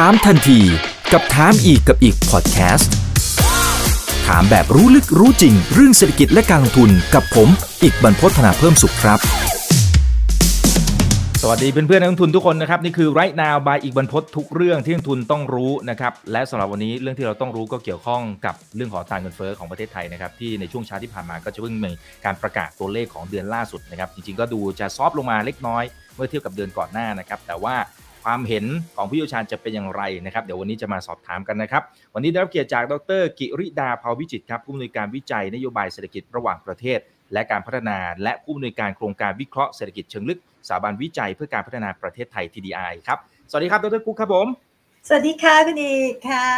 ถามทันทีกับถามอีกกับอีกพอดแคสต์ถามแบบรู้ลึกรู้จริง เรื่องเศรษฐกิจและการลงทุนกับผม อีกบรรพฒนาเพิ่มสุขครับ สวัสดีเพื่อนๆนักลงทุนทุกคนนะครับ นี่คือ right now by อีกบรรพททุกเรื่องที่นักลงทุนต้องรู้นะครับและสำหรับวันนี้เรื่องที่เราต้องรู้ก็เกี่ยวข้องกับเรื่องของตราเงินเฟ้อของประเทศไทยนะครับที่ในช่วงเช้าที่ผ่านมาก็จะเพิ่งมีการประกาศตัวเลขของเดือนล่าสุดนะครับจริงๆก็ดูจะซอฟลงมาเล็กน้อยเมื่อเทียบกับเดือนก่อนหน้านะครับแต่ว่า ความเห็นของผู้เชี่ยวชาญจะเป็นอย่างไรนะครับ เดี๋ยววันนี้จะมาสอบถามกันนะครับ วันนี้ได้รับเกียรติจากดร กิริดาภาวิจิตรครับผู้อำนวยการวิจัยนโยบายเศรษฐกิจระหว่างประเทศ และการพัฒนา และผู้อำนวยการโครงการวิเคราะห์เศรษฐกิจเชิงลึกสถาบันวิจัยเพื่อการพัฒนาประเทศไทย TDI ครับสวัสดีครับดรกุ๊กครับผมสวัสดีค่ะคุณอีกค่ะ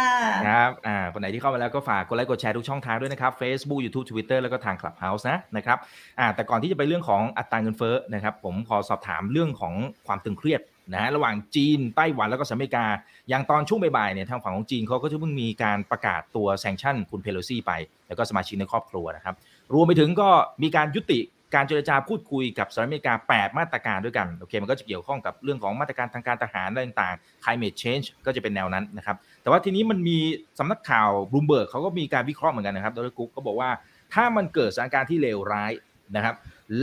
ครับอ่าคนไหนที่เข้ามาแล้วก็ฝากกดไลค์กดแชร์ทุกช่องทางด้วยนะครับ Facebook YouTube Twitter แล้วก็ทาง Clubhouse นะนะครับอ่าแต่ก่อนที่จะไปเรื่องของอัตราเงินเฟ้อนะครับผมขอสอบถามเรื่องของความตึงเครียด นะฮะระหว่างจีนไต้หวันแล้วก็สหรัฐอเมริกา อย่างตอนช่วงบ่ายๆเนี่ยทางฝั่งของจีนเขาก็จะเพิ่งมีการประกาศตัว sanction คุณเพโลซี่ไป แล้วก็สมาชิกในครอบครัวนะครับ รวมไปถึงก็มีการยุติการเจรจาพูดคุยกับสหรัฐอเมริกา 8 มาตรการด้วยกันโอเคมันก็จะเกี่ยวข้องกับเรื่องของมาตรการทางการทหารอะไรต่างๆ climate change ก็จะเป็นแนวนั้นนะครับ แต่ว่าทีนี้มันมีสำนักข่าวบลูมเบิร์กเขาก็มีการวิเคราะห์เหมือนกันนะครับดร.กุ๊กก็บอกว่าถ้ามันเกิดสถานการณ์ที่เลวร้ายนะครับ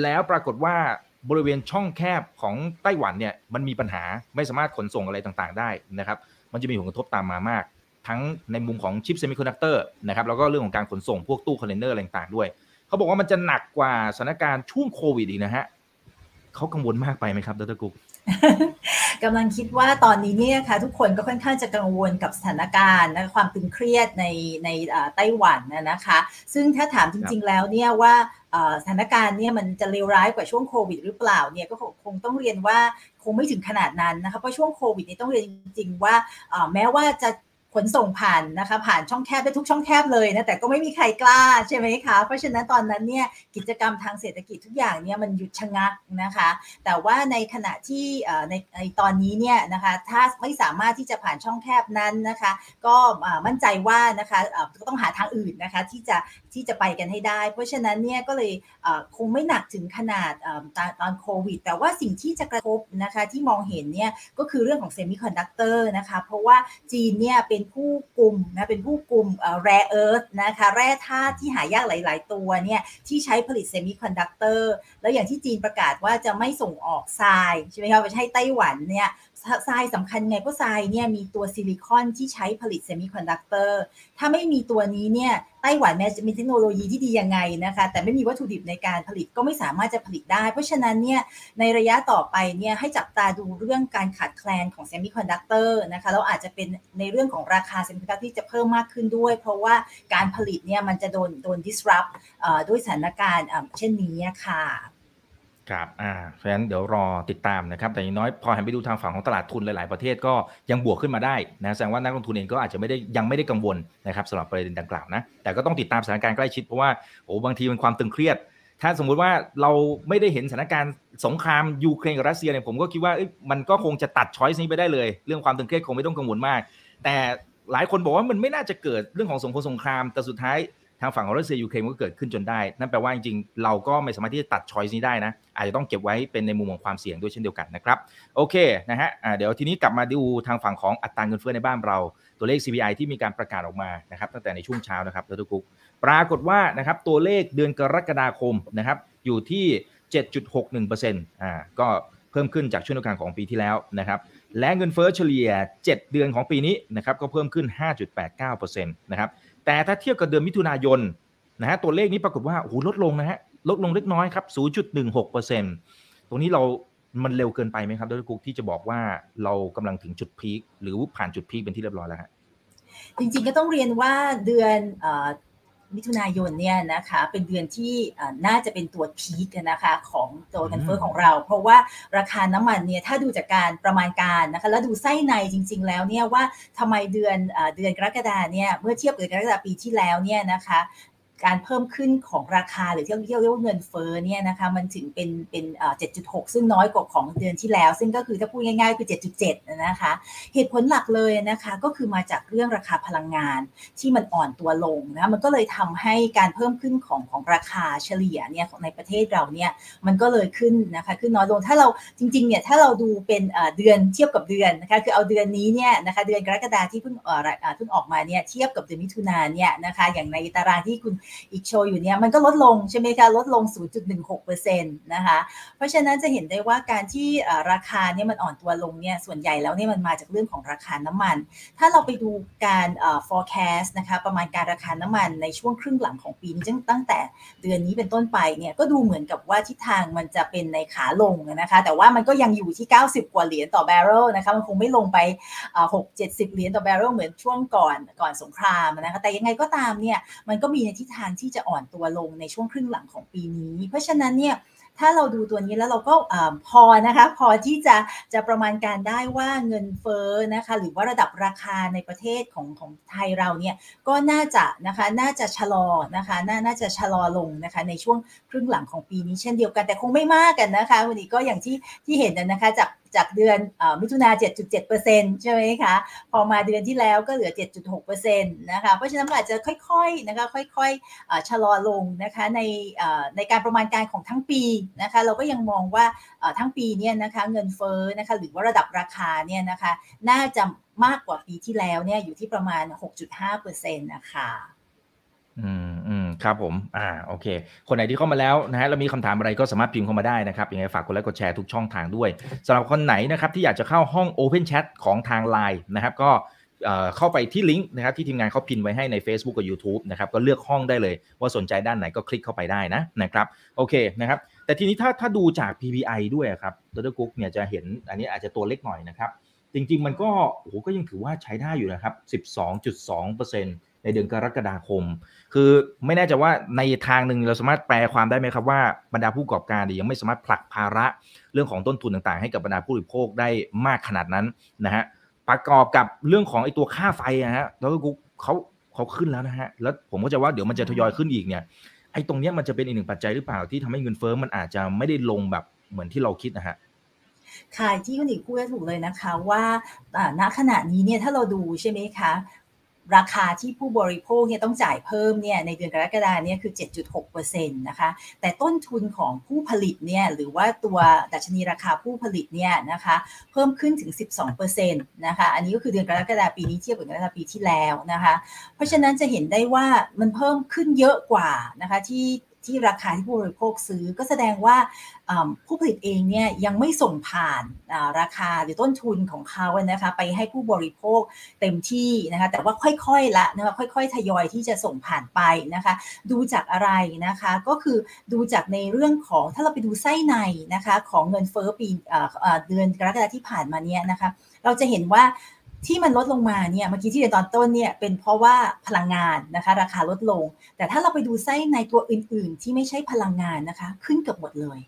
แล้วปรากฏว่า บริเวณช่องแคบของไต้หวันเนี่ยมันมีปัญหาไม่สามารถขนส่งอะไรต่างๆ ได้นะครับ มันจะมีผลกระทบตามมามาก ทั้งในมุมของชิปเซมิคอนดักเตอร์นะครับแล้วก็เรื่องของการขนส่งพวกตู้คอนเทนเนอร์อะไรต่างๆด้วย เขาบอกว่ามันจะหนักกว่าสถานการณ์ช่วงโควิดอีกนะฮะเขากังวลมากไปไหมครับดรกุ๊ก กำลังคิดว่าตอนนี้เนี่ยค่ะทุกคนก็ค่อนข้างจะกังวลกับสถานการณ์และความตึงเครียดในในไต้หวันนะคะ ซึ่งถ้าถามจริง ๆ แล้วเนี่ยว่าสถานการณ์เนี่ยมันจะเลวร้ายกว่าช่วงโควิดหรือเปล่าเนี่ยก็คงต้องเรียนว่าคงไม่ถึงขนาดนั้นนะคะเพราะช่วงโควิดนี่ต้องเรียนจริง ๆ ว่าแม้ว่าจะ ขนส่งผ่านนะคะผ่านช่องแคบได้ทุกช่องแคบเลยนะแต่ก็ไม่มีใครกล้าใช่ไหมคะเพราะฉะนั้นตอนนั้นเนี่ยกิจกรรมทางเศรษฐกิจทุกอย่างเนี่ยมันหยุดชะงักนะคะแต่ว่าในขณะที่ในในตอนนี้เนี่ยนะคะถ้าไม่สามารถที่จะผ่านช่องแคบนั้นนะคะก็มั่นใจว่านะคะก็ต้องหาทางอื่นนะคะที่จะที่จะไปกันให้ได้ เพราะฉะนั้นเนี่ยก็เลยคงไม่หนักถึงขนาดตอนโควิด แต่ว่าสิ่งที่จะกระทบนะคะที่มองเห็นเนี่ยก็คือเรื่องของเซมิคอนดักเตอร์นะคะเพราะว่าจีนเนี่ยเป็นผู้กุมนะเป็นผู้กุม rare earth นะคะแร่ธาตุที่หายากหลาย ๆ ตัวเนี่ยที่ใช้ผลิตเซมิคอนดักเตอร์แล้วอย่างที่จีนประกาศว่าจะไม่ส่งออกทรายใช่ไหมคะไปให้ไต้หวันเนี่ย ทรายสำคัญไงก็ทรายเนี่ยมีตัวซิลิคอนที่ใช้ผลิตเซมิคอนดักเตอร์ถ้าไม่มีตัวนี้เนี่ยไต้หวันแม้จะมีเทคโนโลยีที่ดียังไงนะคะ แต่ไม่มีวัตถุดิบในการผลิตก็ไม่สามารถจะผลิตได้ เพราะฉะนั้นเนี่ยในระยะต่อไปเนี่ยให้จับตาดูเรื่องการขาดแคลนของเซมิคอนดักเตอร์นะคะแล้วอาจจะเป็นในเรื่องของราคาเซมิคอนดักเตอร์ที่จะเพิ่มมากขึ้นด้วย เพราะว่าการผลิตเนี่ยมันจะโดนโดน disrupt ด้วยสถานการณ์เช่นนี้ค่ะ ครับอ่าเพราะฉะนั้นเดี๋ยวรอติดตามนะครับ แต่อย่างน้อยพอหันไปดูทางฝั่งของตลาดทุนหลาย ๆ ประเทศก็ยังบวกขึ้นมาได้นะแสดงว่านักลงทุนเองก็อาจจะไม่ได้ยังไม่ได้กังวลนะครับสำหรับประเด็นดังกล่าวนะ แต่ก็ต้องติดตามสถานการณ์ใกล้ชิดเพราะว่าโอ้บางทีมันความตึงเครียด ถ้าสมมุติว่าเราไม่ได้เห็นสถานการณ์สงครามยูเครนกับรัสเซียเนี่ยผมก็คิดว่ามันก็คงจะตัดช้อยส์นี้ไปได้เลย เรื่องความตึงเครียดคงไม่ต้องกังวลมาก แต่หลายคนบอกว่ามันไม่น่าจะเกิดเรื่องของสงครามสงครามแต่สุดท้ายางฝั่งของรัสเซียยูเครนก็เกิดขึ้นจนได้ นั่นแปลว่าจริงๆ เราก็ไม่สามารถที่จะตัดช้อยส์นี้ได้นะ อาจจะต้องเก็บไว้เป็นในมุมของความเสี่ยงด้วยเช่นเดียวกันนะครับ โอเคนะฮะเดี๋ยวทีนี้กลับมาดูทางฝั่งของอัตราเงินเฟ้อในบ้านเรา ตัวเลข CPI ที่มีการประกาศออกมานะครับตั้งแต่ในช่วงเช้านะครับทุกกุ๊กปรากฏว่านะครับตัวเลขเดือนกรกฎาคมนะครับอยู่ที่ 7.61%อ่าก็เพิ่มขึ้นจากช่วงเดียวกันของปีที่แล้วนะครับและเงินเฟ้อเฉลี่ย 7 เดือนของปีนี้นะครับก็เพิ่มขึ้น 5.89%นะครับ แต่ถ้าเทียบกับเดือนมิถุนายนนะฮะตัวเลขนี้ปรากฏว่าโอ้โหลดลงนะฮะลดลงเล็กน้อยครับ 0.16%ตรงนี้เรามันเร็วเกินไปไหมครับดรกุ๊กที่จะบอกว่าเรากำลังถึงจุดพีคหรือผ่านจุดพีคเป็นที่เรียบร้อยแล้วฮะจริงๆก็ต้องเรียนว่าเดือน มิถุนายนเนี่ยนะคะเป็นเดือนที่น่าจะเป็นตัวพีคนะคะของตัวเงินเฟ้อของเรา เพราะว่าราคาน้ำมันเนี่ยถ้าดูจากการประมาณการนะคะแล้วดูไส้ในจริง ๆ แล้วเนี่ยว่าทำไมเดือนเดือนกรกฎาเนี่ยเมื่อเทียบกับกรกฎาปีที่แล้วเนี่ยนะคะ การเพิ่มขึ้นของราคาหรือที่เรียกว่าเงินเฟ้อเนี่ยนะคะมันถึงเป็นเป็นเจ็ดจุดหกซึ่งน้อยกว่าของเดือนที่แล้ว ซึ่งก็คือถ้าพูดง่ายๆคือ 7.7 นะคะ เหตุผลหลักเลยนะคะก็คือมาจากเรื่องราคาพลังงานที่มันอ่อนตัวลงนะมันก็เลยทำให้การเพิ่มขึ้นของของราคาเฉลี่ยเนี่ยของในประเทศเราเนี่ยมันก็เลยขึ้นนะคะขึ้นน้อยลงถ้าเราจริงๆเนี่ยถ้าเราดูเป็นเดือนเทียบกับเดือนนะคะคือเอาเดือนนี้เนี่ยนะคะเดือนกรกฎาที่เพิ่งเพิ่งออกมาเนี่ยเทียบกับเดือนมิถุนานเนี่ยนะคะอย่างในตารางที่คุณอีกโชว์อยู่เนี่ยมันก็ลดลงใช่ไหมคะลดลง 0.16%นะคะเพราะฉะนั้นจะเห็นได้ว่าการที่ราคาเนี่ยมันอ่อนตัวลงเนี่ยส่วนใหญ่แล้วเนี่ยมันมาจากเรื่องของราคาน้ำมัน ถ้าเราไปดูการ forecast นะคะประมาณการราคาน้ำมันในช่วงครึ่งหลังของปีนี้ตั้งแต่เดือนนี้เป็นต้นไปเนี่ยก็ดูเหมือนกับว่าทิศทางมันจะเป็นในขาลงนะคะแต่ว่ามันก็ยังอยู่ที่ 90 กว่าเหรียญต่อแบเรลนะคะมันคงไม่ลงไป6 70เหรียญต่อแบเรลเหมือนช่วงก่อนก่อนสงครามนะคะแต่ยังไงก็ตามเนี่ยมันก็มีในทิศทางที่จะอ่อนตัวลงในช่วงครึ่งหลังของปีนี้ เพราะฉะนั้นเนี่ยถ้าเราดูตัวนี้แล้วเราก็พอนะคะพอที่จะจะประมาณการได้ว่าเงินเฟ้อนะคะหรือว่าระดับราคาในประเทศของของไทยเราเนี่ยก็น่าจะนะคะน่าจะชะลอนะคะน่าน่าจะชะลอลงนะคะในช่วงครึ่งหลังของปีนี้เช่นเดียวกันแต่คงไม่มากกันนะคะ วันนี้ก็อย่างที่ที่เห็นนะคะจาก จากเดือนมิถุนา7.7%ใช่ไหมคะ พอมาเดือนที่แล้วก็เหลือ 7.6%นะคะ เพราะฉะนั้นอาจจะค่อยๆนะคะค่อยๆชะลอลงนะคะในในการประมาณการของทั้งปีนะคะเราก็ยังมองว่าทั้งปีเนี่ยนะคะเงินเฟ้อนะคะหรือว่าระดับราคาเนี่ยนะคะน่าจะมากกว่าปีที่แล้วเนี่ยอยู่ที่ประมาณ 6.5%นะคะ อืมอืมครับผม อ่าโอเค คนไหนที่เข้ามาแล้วนะฮะแล้วมีคำถามอะไรก็สามารถพิมพ์เข้ามาได้นะครับยังไงฝากกดไลค์กดแชร์ทุกช่องทางด้วยสำหรับคนไหนนะครับที่อยากจะเข้าห้อง Open Chat ของทาง Line นะครับก็เข้าไปที่ลิงก์นะครับที่ทีมงานเขาพิมพ์ไว้ให้ใน Facebook กับ YouTube นะครับก็เลือกห้องได้เลย ว่าสนใจด้านไหนก็คลิกเข้าไปได้นะนะครับโอเคนะครับแต่ทีนี้ถ้าถ้าดูจาก PPI ด้วยครับดรกุ๊กเนี่ยจะเห็นอันนี้อาจจะตัวเล็กหน่อยนะครับจริง ๆ มันก็โอ้โหก็ยังถือว่าใช้ได้อยู่นะครับ 12.2% ในเดือนกรกฎาคม คือไม่แน่ใจว่าในทางหนึ่งเราสามารถแปลความได้ไหมครับว่าบรรดาผู้ประกอบการยังไม่สามารถผลักภาระเรื่องของต้นทุนต่างๆ ให้กับบรรดาผู้บริโภคได้มากขนาดนั้นนะฮะประกอบกับเรื่องของไอ้ตัวค่าไฟนะฮะแล้วก็เขาเขาขึ้นแล้วนะฮะแล้วผมก็จะว่าเดี๋ยวมันจะทยอยขึ้นอีกเนี่ยไอ้ตรงนี้มันจะเป็นอีกหนึ่งปัจจัยหรือเปล่าที่ทำให้เงินเฟ้อมันอาจจะไม่ได้ลงแบบเหมือนที่เราคิดนะฮะค่ะที่คุณอีกพูดถูกเลยนะคะว่าณขณะนี้เนี่ยถ้าเราดูใช่ไหมคะ ราคาที่ผู้บริโภคเนี่ยต้องจ่ายเพิ่มเนี่ยในเดือนกรกฎาเนี่ยคือ 7.6%นะคะแต่ต้นทุนของผู้ผลิตเนี่ยหรือว่าตัวดัชนีราคาผู้ผลิตเนี่ยนะคะเพิ่มขึ้นถึง 12%นะคะอันนี้ก็คือเดือนกรกฎาปีนี้เทียบกับกรกฎาปีที่แล้วนะคะเพราะฉะนั้นจะเห็นได้ว่ามันเพิ่มขึ้นเยอะกว่านะคะที่ ที่ราคาที่ผู้บริโภคซื้อ ก็แสดงว่าผู้ผลิตเองเนี่ยยังไม่ส่งผ่านราคาหรือต้นทุนของเขานะคะไปให้ผู้บริโภคเต็มที่นะคะแต่ว่าค่อยๆละนะคะค่อยๆทยอยที่จะส่งผ่านไปนะคะดูจากอะไรนะคะก็คือดูจากในเรื่องของถ้าเราไปดูไส้ในนะคะของเงินเฟ้อปีเดือนกรกฎาที่ผ่านมาเนี่ยนะคะเราจะเห็นว่า ที่มันลดลงมาเนี่ยเมื่อกี้ที่เรียนตอนต้นเนี่ยเป็นเพราะว่าพลังงานนะคะ ราคาลดลง แต่ถ้าเราไปดูไส้ในตัวอื่น ๆ ที่ไม่ใช่พลังงานนะคะ ขึ้นเกือบหมดเลย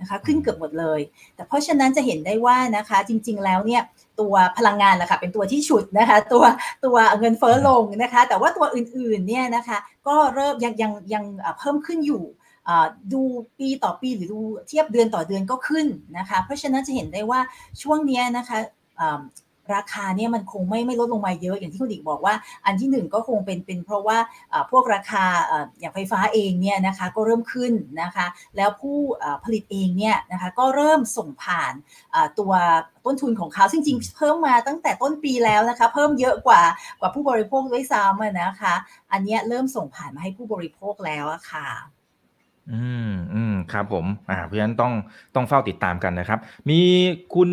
นะคะขึ้นเกือบหมดเลย แต่เพราะฉะนั้นจะเห็นได้ว่านะคะจริง ๆ แล้วเนี่ยตัวพลังงานแหละค่ะเป็นตัวที่ฉุดนะคะตัวตัวเงินเฟ้อลงนะคะ แต่ว่าตัวอื่นๆเนี่ยนะคะก็เริ่มยังยังยังเพิ่มขึ้นอยู่ดูปีต่อปีหรือดูเทียบเดือนต่อเดือนก็ขึ้นนะคะ เพราะฉะนั้นจะเห็นได้ว่าช่วงนี้นะคะ ราคาเนี่ยมันคงไม่ไม่ลดลงมาเยอะอย่างที่คุณดิกบอกว่า อันที่หนึ่งก็คงเป็นเป็นเพราะว่าพวกราคาอย่างไฟฟ้าเองเนี่ยนะคะก็เริ่มขึ้นนะคะ แล้วผู้ผลิตเองเนี่ยนะคะก็เริ่มส่งผ่านตัวต้นทุนของเขาจริงๆเพิ่มมาตั้งแต่ต้นปีแล้วนะคะเพิ่มเยอะกว่ากว่าผู้บริโภคด้วยซ้ำนะคะ อันนี้เริ่มส่งผ่านมาให้ผู้บริโภคแล้วอะค่ะ อืม อืม ครับผม อ่า เพราะฉะนั้นต้อง ต้องเฝ้าติดตามกันนะครับ มีคุณ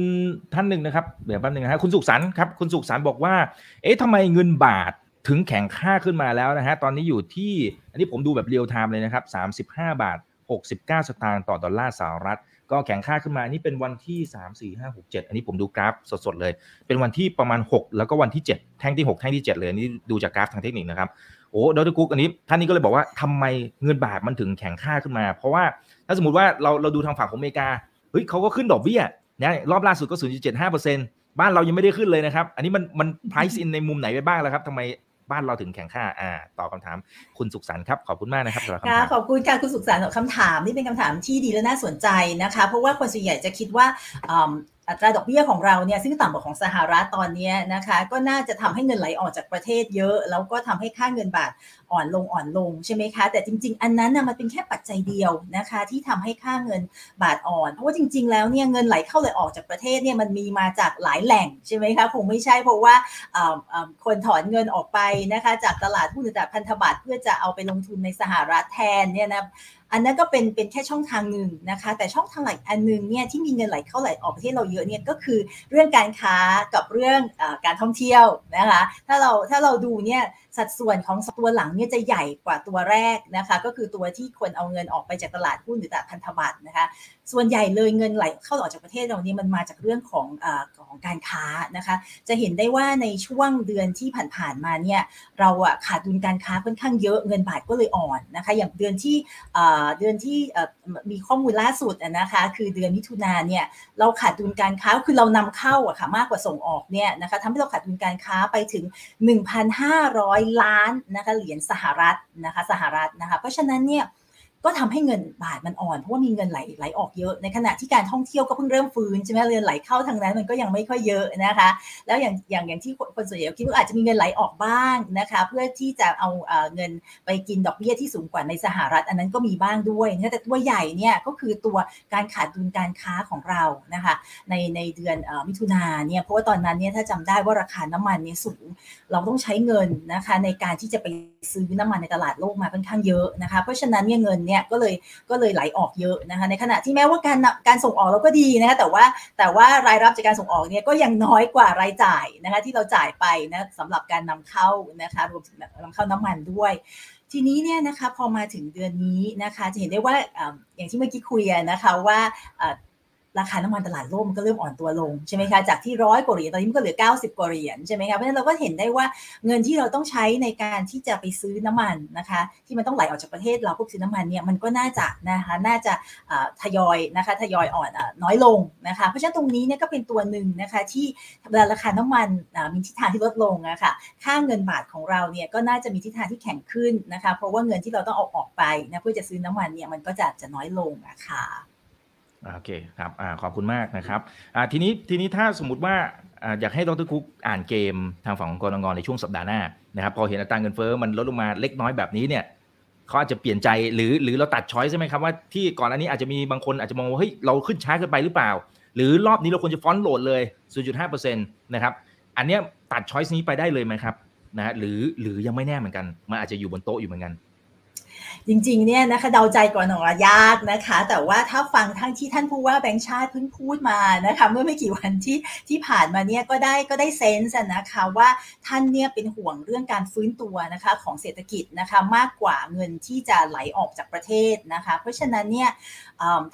ท่านหนึ่งนะครับ เดี๋ยวแป๊บนึงนะฮะ คุณสุขสันต์ครับ คุณสุขสันต์บอกว่า เอ๊ะทำไมเงินบาทถึงแข็งค่าขึ้นมาแล้วนะฮะ ตอนนี้อยู่ที่ อันนี้ผมดูแบบ real time เลยนะครับสามสิบห้าบาทหกสิบเก้าสตางค์ต่อดอลลาร์สหรัฐ ก็แข็งค่าขึ้นมาอันนี้เป็นวันที่สามสี่ห้าหกเจ็ดอันนี้ผมดูกราฟสดๆเลย เป็นวันที่ประมาณหกแล้วก็วันที่เจ็ดแท่งที่หกแท่งที่เจ็ดเลยนี่ดูจากกราฟทางเทคนิคนะครับโอ้ดรกุ๊กอันนี้ท่านนี้ก็เลยบอกว่าทำไมเงินบาทมันถึงแข็งค่าขึ้นมา เพราะว่าถ้าสมมติว่าเราเราดูทางฝั่งของอเมริกาเฮ้ยเขาก็ขึ้นดอกเบี้ยนะรอบล่าสุดก็ 0.75%บ้านเรายังไม่ได้ขึ้นเลยนะครับ อันนี้มันมัน price in ในมุมไหนไปบ้างแล้วครับทำไม บ้านเราถึงแข่งค่าอ่าตอบคาถามคุณสุขสันต์ครับ ขอบคุณมากนะครับสำหรับคำค่ะถามขอบคุณค่ะคุณสุขสันต์คำถามนี่เป็นคำถามที่ดีและน่าสนใจนะคะ เพราะว่าคนส่วนใหญ่จะคิดว่าอัตราดอกเบี้ยของเราเนี่ยซึ่งต่ำกว่าของสหรัฐตอนนี้นะคะก็น่าจะทำให้เงินไหลออกจากประเทศเยอะ แล้วก็ทำให้ค่าเงินบาทอ่อนลงอ่อนลงใช่ไหมคะแต่จริง ๆ อันนั้นนะมันเป็นแค่ปัจจัยเดียวนะคะที่ทำให้ค่าเงินบาทอ่อน เพราะว่าจริง ๆ แล้วเนี่ยเงินไหลเข้าไหลออกจากประเทศเนี่ยมันมีมาจากหลายแหล่งใช่ไหมคะคงไม่ใช่เพราะว่าอ่อคนถอนเงินออกไปนะคะจากตลาดหุ้นจากพันธบัตรเพื่อจะเอาไปลงทุนในสหรัฐแทนเนี่ยนะ อันนั้นก็เป็นเป็นแค่ช่องทางหนึ่งนะคะ แต่ช่องทางหลักอันหนึงเนี่ยที่มีเงินไหลเข้าไหลออกประเทศเราเยอะเนี่ยก็คือเรื่องการค้ากับเรื่องอการท่องเที่ยวนะคะ ถ้าเราถ้าเราดูเนี่ย สัดส่วนของตัวหลังเนี่ยจะใหญ่กว่าตัวแรกนะคะก็คือตัวที่คนเอาเงินออกไปจากตลาดหุ้นหรือตลาดพันธบัตรนะคะส่วนใหญ่เลยเงินไหลเข้าออกจากประเทศเราเนี่ยมันมาจากเรื่องของอของการค้านะคะจะเห็นได้ว่าในช่วงเดือนที่ผ่านๆมาเนี่ยเราอะขาดดุลการค้าค่อนข้างเยอะเงินบาทก็เลยอ่อนนะคะอย่างเดือนที่เดือนที่มีข้อมูลล่าสุดนะคะคือเดือนมิถุนาเนี่ยเราขาดดุลการค้าคือเรานำเข้าอะค่ะมากกว่าส่งออกเนี่ยนะคะทำให้เราขาดดุลการค้าไปถึง 1,500ล้านนะคะเหรียญสหรัฐนะคะสหรัฐนะคะเพราะฉะนั้นเนี่ย ก็ทำให้เงินบาทมันอ่อนเพราะว่ามีเงินไหลไหลออกเยอะ ในขณะที่การท่องเที่ยวก็เพิ่งเริ่มฟื้นใช่ไหมเงินไหลเข้าทางนั้นมันก็ยังไม่ค่อยเยอะนะคะ แล้วอย่างอย่างอย่างที่คนส่วนใหญ่คิดว่าอาจจะมีเงินไหลออกบ้างนะคะ เพื่อที่จะเอาเงินไปกินดอกเบี้ยที่สูงกว่าในสหรัฐ อันนั้นก็มีบ้างด้วยนะแต่ตัวใหญ่เนี่ยก็คือตัวการขาดดุลการค้าของเรานะคะในในเดือนมิถุนาเนี่ยเพราะว่าตอนนั้นเนี่ยถ้าจำได้ว่าราคาน้ำมันเนี่ยสูง เราต้องใช้เงินนะคะในการที่จะไป ซื้อน้ำมันในตลาดโลกมาค่อนข้างเยอะนะคะ เพราะฉะนั้นเนี่ยเงินเนี่ยก็เลยก็เลยไหลออกเยอะนะคะในขณะที่แม้ว่าการนำการส่งออกเราก็ดีนะคะแต่ว่าแต่ว่ารายรับจากการส่งออกเนี่ยก็ยังน้อยกว่ารายจ่ายนะคะที่เราจ่ายไปนะสำหรับการนำเข้านะคะรวมถึงนำเข้าน้ำมันด้วยทีนี้เนี่ยนะคะพอมาถึงเดือนนี้นะคะจะเห็นได้ว่าอย่างที่เมื่อกี้คุยนะคะว่า ราคาน้ำมันตลาดโลกมันก็เริ่มอ่อนตัวลงใช่ไหมคะจากที่ร้อยกว่าเหรียญตอนนี้มันก็เหลือ 90กว่าเหรียญใช่ไหมคะเพราะฉะนั้นเราก็เห็นได้ว่าเงินที่เราต้องใช้ในการที่จะไปซื้อน้ำมันนะคะที่มันต้องไหลออกจากประเทศเราพวกซื้อน้ำมันเนี่ยมันก็น่าจะนะคะน่าจะทยอยนะคะทยอยอ่อนอน้อยลงนะคะเพราะฉะนั้นตรงนี้เนี่ยก็เป็นตัวหนึ่งนะคะที่เวลาราคาน้ำมันมีทิศทางที่ลดลงนะคะค่าเงินบาทของเราเนี่ยก็น่าจะมีทิศทางที่แข็งขึ้นนะคะเพราะว่าเงินที่เราต้องเอาออกไปนะเพื่อจะซื้อน้ำมันเนี่ยมันก็จะจะน้อยลงนะคะ โอเคครับอขอบคุณมากนะครับทีนี้ทีนี้ถ้าสมมติว่าอยากให้ดรคุกอ่านเกมทางฝั่งของกรงงในช่วงสัปดาห์หน้านะครับพอเห็นอัตราเงินเฟ้อมันลดลงมาเล็กน้อยแบบนี้เนี่ยเขาอาจจะเปลี่ยนใจหรือหรือเราตัดช้อยใช่ไหมครับว่าที่ก่อนอันนี้อาจจะมีบางคนอาจจะมองว่าเฮ้ยเราขึ้นช้าเกินไปหรือเปล่า หรือรอบนี้เราควรจะฟอนต์โหลดเลย 0.5%นะครับอันเนี้ยตัดช้อยส์นี้ไปได้เลยไหมครับนะฮะหรือหรือยังไม่แน่เหมือนกันมันอาจจะอยู่บนโต๊ะอยู่เหมือนกัน จริงๆเนี่ยนะคะเดาใจก่อนหนอยากนะคะ แต่ว่าถ้าฟังทั้งที่ท่านผู้ว่าแบงค์ชาติเพิ่งพูดมานะคะเมื่อไม่กี่วันที่ที่ผ่านมาเนี่ยก็ได้ก็ได้เซนส์นะคะว่าท่านเนี่ยเป็นห่วงเรื่องการฟื้นตัวนะคะของเศรษฐกิจนะคะมากกว่าเงินที่จะไหลออกจากประเทศนะคะ เพราะฉะนั้นเนี่ย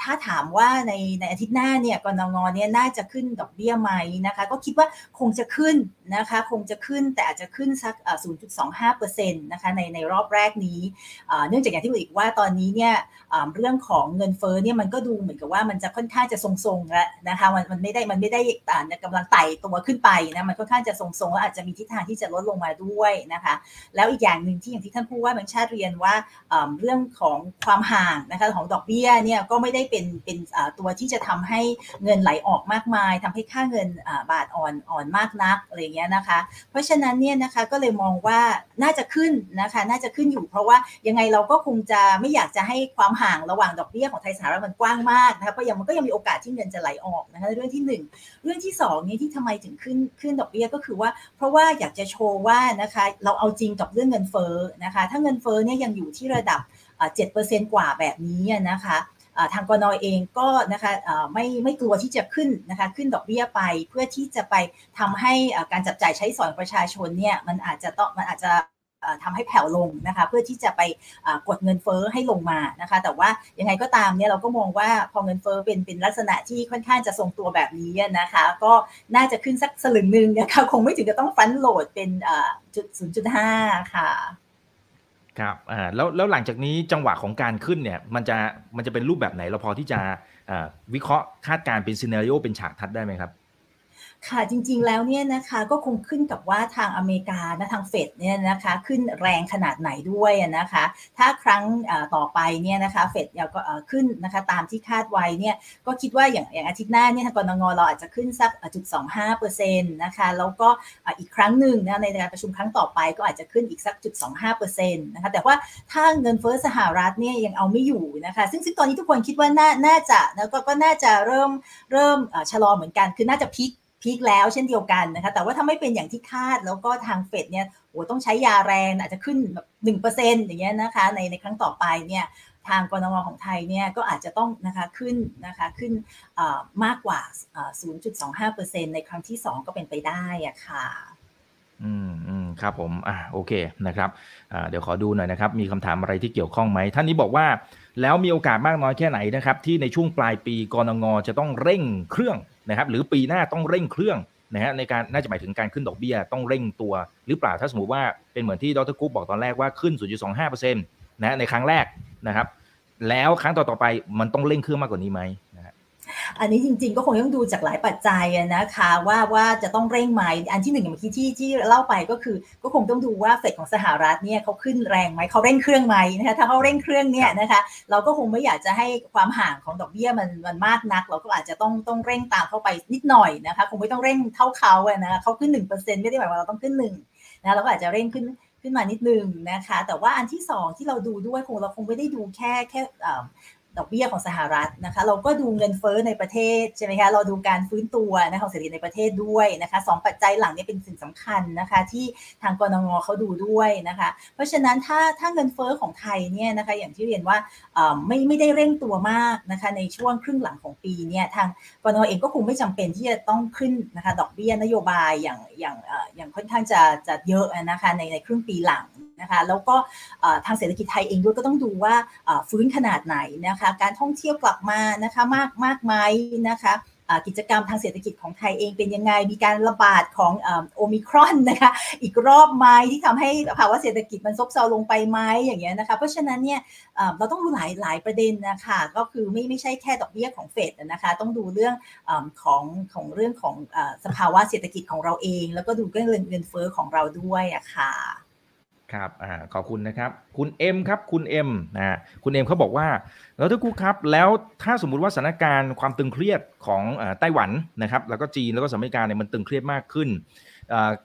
ถ้าถามว่าในในอาทิตย์หน้าเนี่ยกนงเนี่ยน่าจะขึ้นดอกเบี้ยไหมนะคะก็คิดว่าคงจะขึ้นนะคะคงจะขึ้นแต่อาจจะขึ้นสัก 0.25%นะคะในในรอบแรกนี้เนื่องจากอย่างที่บอกอีกว่าตอนนี้เนี่ยเรื่องของเงินเฟ้อเนี่ยมันก็ดูเหมือนกับว่ามันจะค่อนข้างจะทรงๆแล้วนะคะมันมันไม่ได้มันไม่ได้กำลังไต่ตัวขึ้นไปนะมันค่อนข้างจะทรงๆแล้วอาจจะมีทิศทางที่จะลดลงมาด้วยนะคะแล้วอีกอย่างหนึ่งที่อย่างที่ท่านผู้ว่าแบงค์ชาติเรียนว่าเรื่องของความห่างนะคะของดอกเบี้ยเนี่ยก็ไม่ได้เป็นเป็นตัวที่จะทำให้เงินไหลออกมากมายทำให้ค่าเงินบาทอ่อนอ่อนมากนักอะไรเงี้ยนะคะ เพราะฉะนั้นเนี่ยนะคะก็เลยมองว่าน่าจะขึ้นนะคะน่าจะขึ้นอยู่ เพราะว่ายังไงเราก็คงจะไม่อยากจะให้ความห่างระหว่างดอกเบี้ยของไทยสหรัฐมันกว้างมากนะคะเพราะยังมันก็ยังมีโอกาสที่เงินจะไหลออกนะคะเรื่องที่ 1 เรื่องที่2นี้ที่ทำไมถึงขึ้นขึ้นดอกเบี้ยก็คือว่า เพราะว่าอยากจะโชว์ว่านะคะเราเอาจริงกับเรื่องเงินเฟ้อนะคะถ้าเงินเฟ้อเนี่ยยังอยู่ที่ระดับ7%กว่าแบบนี้นะคะ ทางกนอเองก็นะคะไม่ไม่กลัวที่จะขึ้นนะคะขึ้นดอกเบี้ยไปเพื่อที่จะไปทำให้การจับจ่ายใช้สอยประชาชนเนี่ยมันอาจจะต้องมันอาจจะทำให้แผ่วลงนะคะเพื่อที่จะไปกดเงินเฟ้อให้ลงมานะคะแต่ว่ายังไงก็ตามเนี่ยเราก็มองว่าพอเงินเฟ้อเป็นเป็นลักษณะที่ค่อนข้างจะทรงตัวแบบนี้นะคะก็น่าจะขึ้นสักสลึงหนึ่งนะคะคงไม่ถึงกับต้องฟันโหลดเป็นจุดศูนย์จุดห้าค่ะ ครับอ่าแล้วแล้วหลังจากนี้จังหวะของการขึ้นเนี่ยมันจะมันจะเป็นรูปแบบไหนเราพอที่จะวิเคราะห์คาดการเป็นซีนารีโอเป็นฉากทัดได้ไหมครับ ค่ะจริงๆแล้วเนี่ยนะคะก็คงขึ้นกับว่าทางอเมริกานะทางเฟดเนี่ยนะคะขึ้นแรงขนาดไหนด้วยนะคะ ถ้าครั้งต่อไปเนี่ยนะคะเฟดก็ขึ้นนะคะตามที่คาดไว้เนี่ยก็คิดว่าอย่างอย่างอาทิตย์หน้าเนี่ยทางกรงงเราอาจจะขึ้นสักจุดสองห้าเปอร์เซ็นต์นะคะแล้วก็อีกครั้งหนึ่งนะในการประชุมครั้งต่อไปก็อาจจะขึ้นอีกสักจุดสองห้าเปอร์เซ็นต์นะคะแต่ว่าถ้าเงินเฟ้อสหรัฐเนี่ยยังเอาไม่อยู่นะคะซึ่งซึ่งตอนนี้ทุกคนคิดว่าน่าน่าจะแล้วก็ก็น่าจะเริ่มเริ่มชะลอเหมือนกันคือน่าจะพีค พีคแล้วเช่นเดียวกันนะคะ แต่ว่าถ้าไม่เป็นอย่างที่คาดแล้วก็ทางเฟดเนี่ยโอ้ต้องใช้ยาแรงอาจจะขึ้นแบบหนึ่งเปอร์เซ็นต์อย่างเงี้ยนะคะ ในในครั้งต่อไปเนี่ยทางกรงงของไทยเนี่ยก็อาจจะต้องนะคะขึ้นนะคะขึ้นมากกว่า 0.25%ในครั้งที่ 2 ก็เป็นไปได้อะค่ะ อืมอืมครับผม อ่าโอเคนะครับอ่าเดี๋ยวขอดูหน่อยนะครับ มีคำถามอะไรที่เกี่ยวข้องไหม ท่านนี้บอกว่าแล้วมีโอกาสมากน้อยแค่ไหนนะครับ ที่ในช่วงปลายปีกรงงจะต้องเร่งเครื่อง นะครับหรือปีหน้าต้องเร่งเครื่องนะฮะในการน่าจะหมายถึงการขึ้นดอกเบี้ยต้องเร่งตัว หรือเปล่าถ้าสมมติว่าเป็นเหมือนที่ดรกุ๊บบอกตอนแรกว่าขึ้น 0.25%นะในครั้งแรกนะครับแล้วครั้งต่อๆไปมันต้องเร่งเครื่องมากกว่านี้ไหม อันนี้จริง ๆ ก็คงต้องดูจากหลายปัจจัยนะคะว่าว่าจะต้องเร่งไหมอันที่หนึ่งเมื่อกี้ที่ที่เล่าไปก็คือ ก็คงต้องดูว่าเฟดของสหรัฐเนี่ยเขาขึ้นแรงไหมเขาเร่งเครื่องไหมนะคะถ้าเขาเร่งเครื่องเนี่ยนะคะเราก็คงไม่อยากจะให้ความห่างของดอกเบี้ยมันมันมากนัก เราก็อาจจะต้องต้องเร่งตามเข้าไปนิดหน่อยนะคะคงไม่ต้องเร่งเท่าเขาอะนะเขาขึ้นหนึ่งเปอร์เซ็นต์ไม่ได้หมายว่าเราต้องขึ้นหนึ่งนะเราก็อาจจะเร่งขึ้นขึ้นมานิดนึงนะคะ แต่ว่าอันที่สองที่เราดูด้วยคงเราคงไม่ได้ดูแค่แค่ ดอกเบี้ยของสหรัฐนะคะ เราก็ดูเงินเฟ้อในประเทศใช่ไหมคะ เราดูการฟื้นตัวนะของเศรษฐกิจในประเทศด้วยนะคะสองปัจจัยหลังนี้เป็นสิ่งสำคัญนะคะ ที่ทางกรงงเขาดูด้วยนะคะ เพราะฉะนั้นถ้าถ้าเงินเฟ้อของไทยเนี่ยนะคะอย่างที่เรียนว่าไม่ไม่ได้เร่งตัวมากนะคะในช่วงครึ่งหลังของปีเนี่ยทางกรงงเองก็คงไม่จำเป็นที่จะต้องขึ้นนะคะดอกเบี้ยนโยบายอย่างอย่างอย่างค่อนข้างจะจะเยอะนะคะในในครึ่งปีหลัง นะคะแล้วก็ทางเศรษฐกิจไทยเองด้วยก็ต้องดูว่าฟื้นขนาดไหนนะคะการท่องเที่ยวกลับมานะคะมากมากไหมนะคะกิจกรรมทางเศรษฐกิจของไทยเองเป็นยังไง มีการระบาดของโอมิครอนนะคะ อีกรอบไหมที่ทำให้ภาวะเศรษฐกิจมันซบเซาลงไปไหมอย่างเงี้ยนะคะ เพราะฉะนั้นเนี่ยเราต้องดูหลายหลายประเด็นนะคะ ก็คือไม่ไม่ใช่แค่ดอกเบี้ยของเฟดนะคะ ต้องดูเรื่องของของเรื่องของสภาวะเศรษฐกิจของเราเอง แล้วก็ดูเรื่องเงินเฟ้อของเราด้วยอะค่ะ ครับอ่าขอบคุณนะครับ คุณเอ็มครับคุณเอ็มนะคุณเอ็มเขาบอกว่า แล้วดรกุ๊กครับ แล้วถ้าสมมุติว่าสถานการณ์ความตึงเครียดของไต้หวันนะครับ แล้วก็จีนแล้วก็สหรัฐอเมริกาเนี่ยมันตึงเครียดมากขึ้น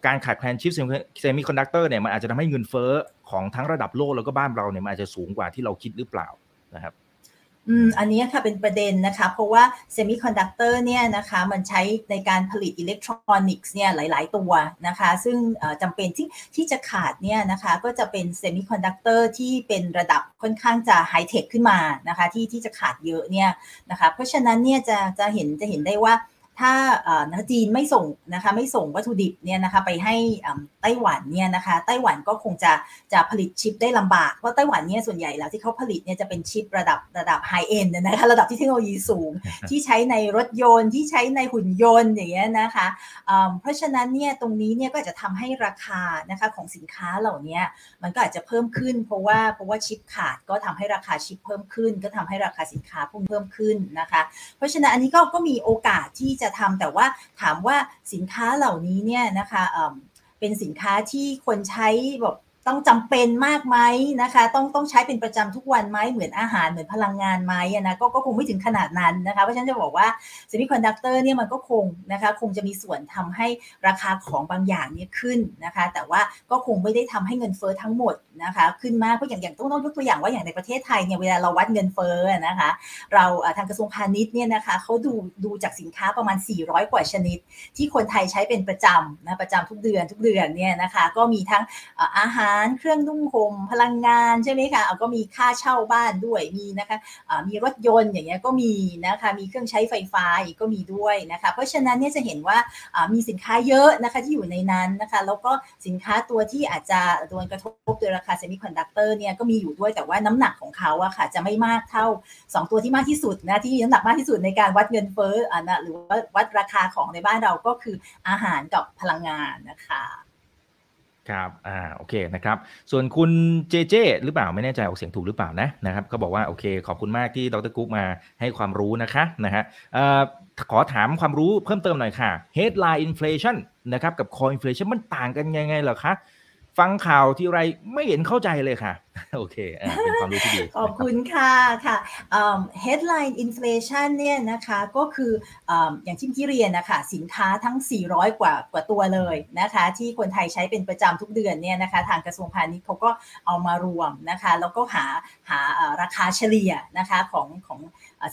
การขาดแคลนชิปเซมิคอนดักเตอร์เนี่ยมันอาจจะทำให้เงินเฟ้อของทั้งระดับโลกแล้วก็บ้านเราเนี่ยมันอาจจะสูงกว่าที่เราคิดหรือเปล่านะครับ อืมอันนี้ค่ะเป็นประเด็นนะคะ เพราะว่าเซมิคอนดักเตอร์เนี่ยนะคะมันใช้ในการผลิตอิเล็กทรอนิกส์เนี่ยหลาย ๆ ตัวนะคะ ซึ่งจำเป็นที่ที่จะขาดเนี่ยนะคะก็จะเป็นเซมิคอนดักเตอร์ที่เป็นระดับค่อนข้างจะไฮเทคขึ้นมานะคะที่ที่จะขาดเยอะเนี่ยนะคะเพราะฉะนั้นเนี่ยจะจะเห็นจะเห็นได้ว่า ถ้าจีนไม่ส่งนะคะไม่ส่งวัตถุดิบเนี่ยนะคะไปให้ไต้หวันเนี่ยนะคะไต้หวันก็คงจะจะผลิตชิปได้ลำบาก เพราะไต้หวันเนี่ยส่วนใหญ่แล้วที่เขาผลิตเนี่ยจะเป็นชิประดับระดับไฮเอ็นนะคะระดับที่เทคโนโลยีสูง ที่ใช้ในรถยนต์ที่ใช้ในหุ่นยนต์อย่างเงี้ยนะคะเพราะฉะนั้นเนี่ยตรงนี้เนี่ยก็จะทำให้ราคานะคะของสินค้าเหล่านี้มันก็อาจจะเพิ่มขึ้น เพราะว่าเพราะว่าชิปขาดก็ทำให้ราคาชิปเพิ่มขึ้น ก็ทำให้ราคาสินค้าพุ่งเพิ่มขึ้นนะคะ เพราะฉะนั้นอันนี้ก็ก็มีโอกาสที่จะจะทำแต่ว่าถามว่าสินค้าเหล่านี้เนี่ยนะคะเป็นสินค้าที่คนใช้แบบต้องจำเป็นมากไหมนะคะ ต้องต้องใช้เป็นประจำทุกวันไหมเหมือนอาหารเหมือนพลังงานไหมนะก็ก็คงไม่ถึงขนาดนั้นนะคะเพราะฉะนั้นจะบอกว่าเซมิคอนดักเตอร์เนี่ยมันก็คงนะคะคงจะมีส่วนทำให้ราคาของบางอย่างเนี่ยขึ้นนะคะ แต่ว่าก็คงไม่ได้ทำให้เงินเฟ้อทั้งหมด นะคะ ขึ้นมากเพราะอย่างอย่างต้องต้องยกตัวอย่างว่าอย่างในประเทศไทยเนี่ยเวลาเราวัดเงินเฟ้อนะคะ เราทางกระทรวงพาณิชย์เนี่ยนะคะเขาดูดูจากสินค้าประมาณ 400 กว่าชนิด ที่คนไทยใช้เป็นประจำนะประจำทุกเดือนทุกเดือนเนี่ยนะคะก็มีทั้งอาหารเครื่องนุ่งห่มพลังงานใช่ไหมคะเอาก็มีค่าเช่าบ้านด้วยมีนะคะมีรถยนต์อย่างเงี้ยก็มีนะคะมีเครื่องใช้ไฟฟ้าอีกก็มีด้วยนะคะเพราะฉะนั้นเนี่ยจะเห็นว่ามีสินค้าเยอะนะคะที่อยู่ในนั้นนะคะแล้วก็สินค้าตัวที่อาจจะโดนกระทบโดยราคาเซมิคอนดักเตอร์เนี่ยก็มีอยู่ด้วยแต่ว่าน้ำหนักของเขาอะค่ะจะไม่มากเท่า 2 ตัวที่มากที่สุดนะที่น้ำหนักมากที่สุดในการวัดเงินเฟ้ออะนะหรือว่าวัดราคาของในบ้านเราก็คืออาหารกับพลังงานนะคะครับ อ่า โอเค นะครับ ส่วนคุณเจเจหรือเปล่า ไม่แน่ใจออกเสียงถูกหรือเปล่านะ นะครับเขาบอกว่า โอเค ขอบคุณมากที่ดรกุ๊กมาให้ความรู้นะคะ นะฮะเอ่อขอถามความรู้เพิ่มเติมหน่อยค่ะ headline inflation นะครับ กับ core inflation มันต่างกันยังไงเหรอคะ ฟังข่าวที่ไรไม่เห็นเข้าใจเลยค่ะ โอเคอ่าเป็นความรู้ที่ดี ขอบคุณค่ะค่ะ headline inflation เนี่ยนะคะก็คืออย่างที่พี่เรียนนะคะสินค้าทั้ง 400 กว่ากว่าตัวเลยนะคะ ที่คนไทยใช้เป็นประจำทุกเดือนเนี่ยนะคะ ทางกระทรวงพาณิชย์เขาก็เอามารวมนะคะ แล้วก็หาหาราคาเฉลี่ยนะคะของของ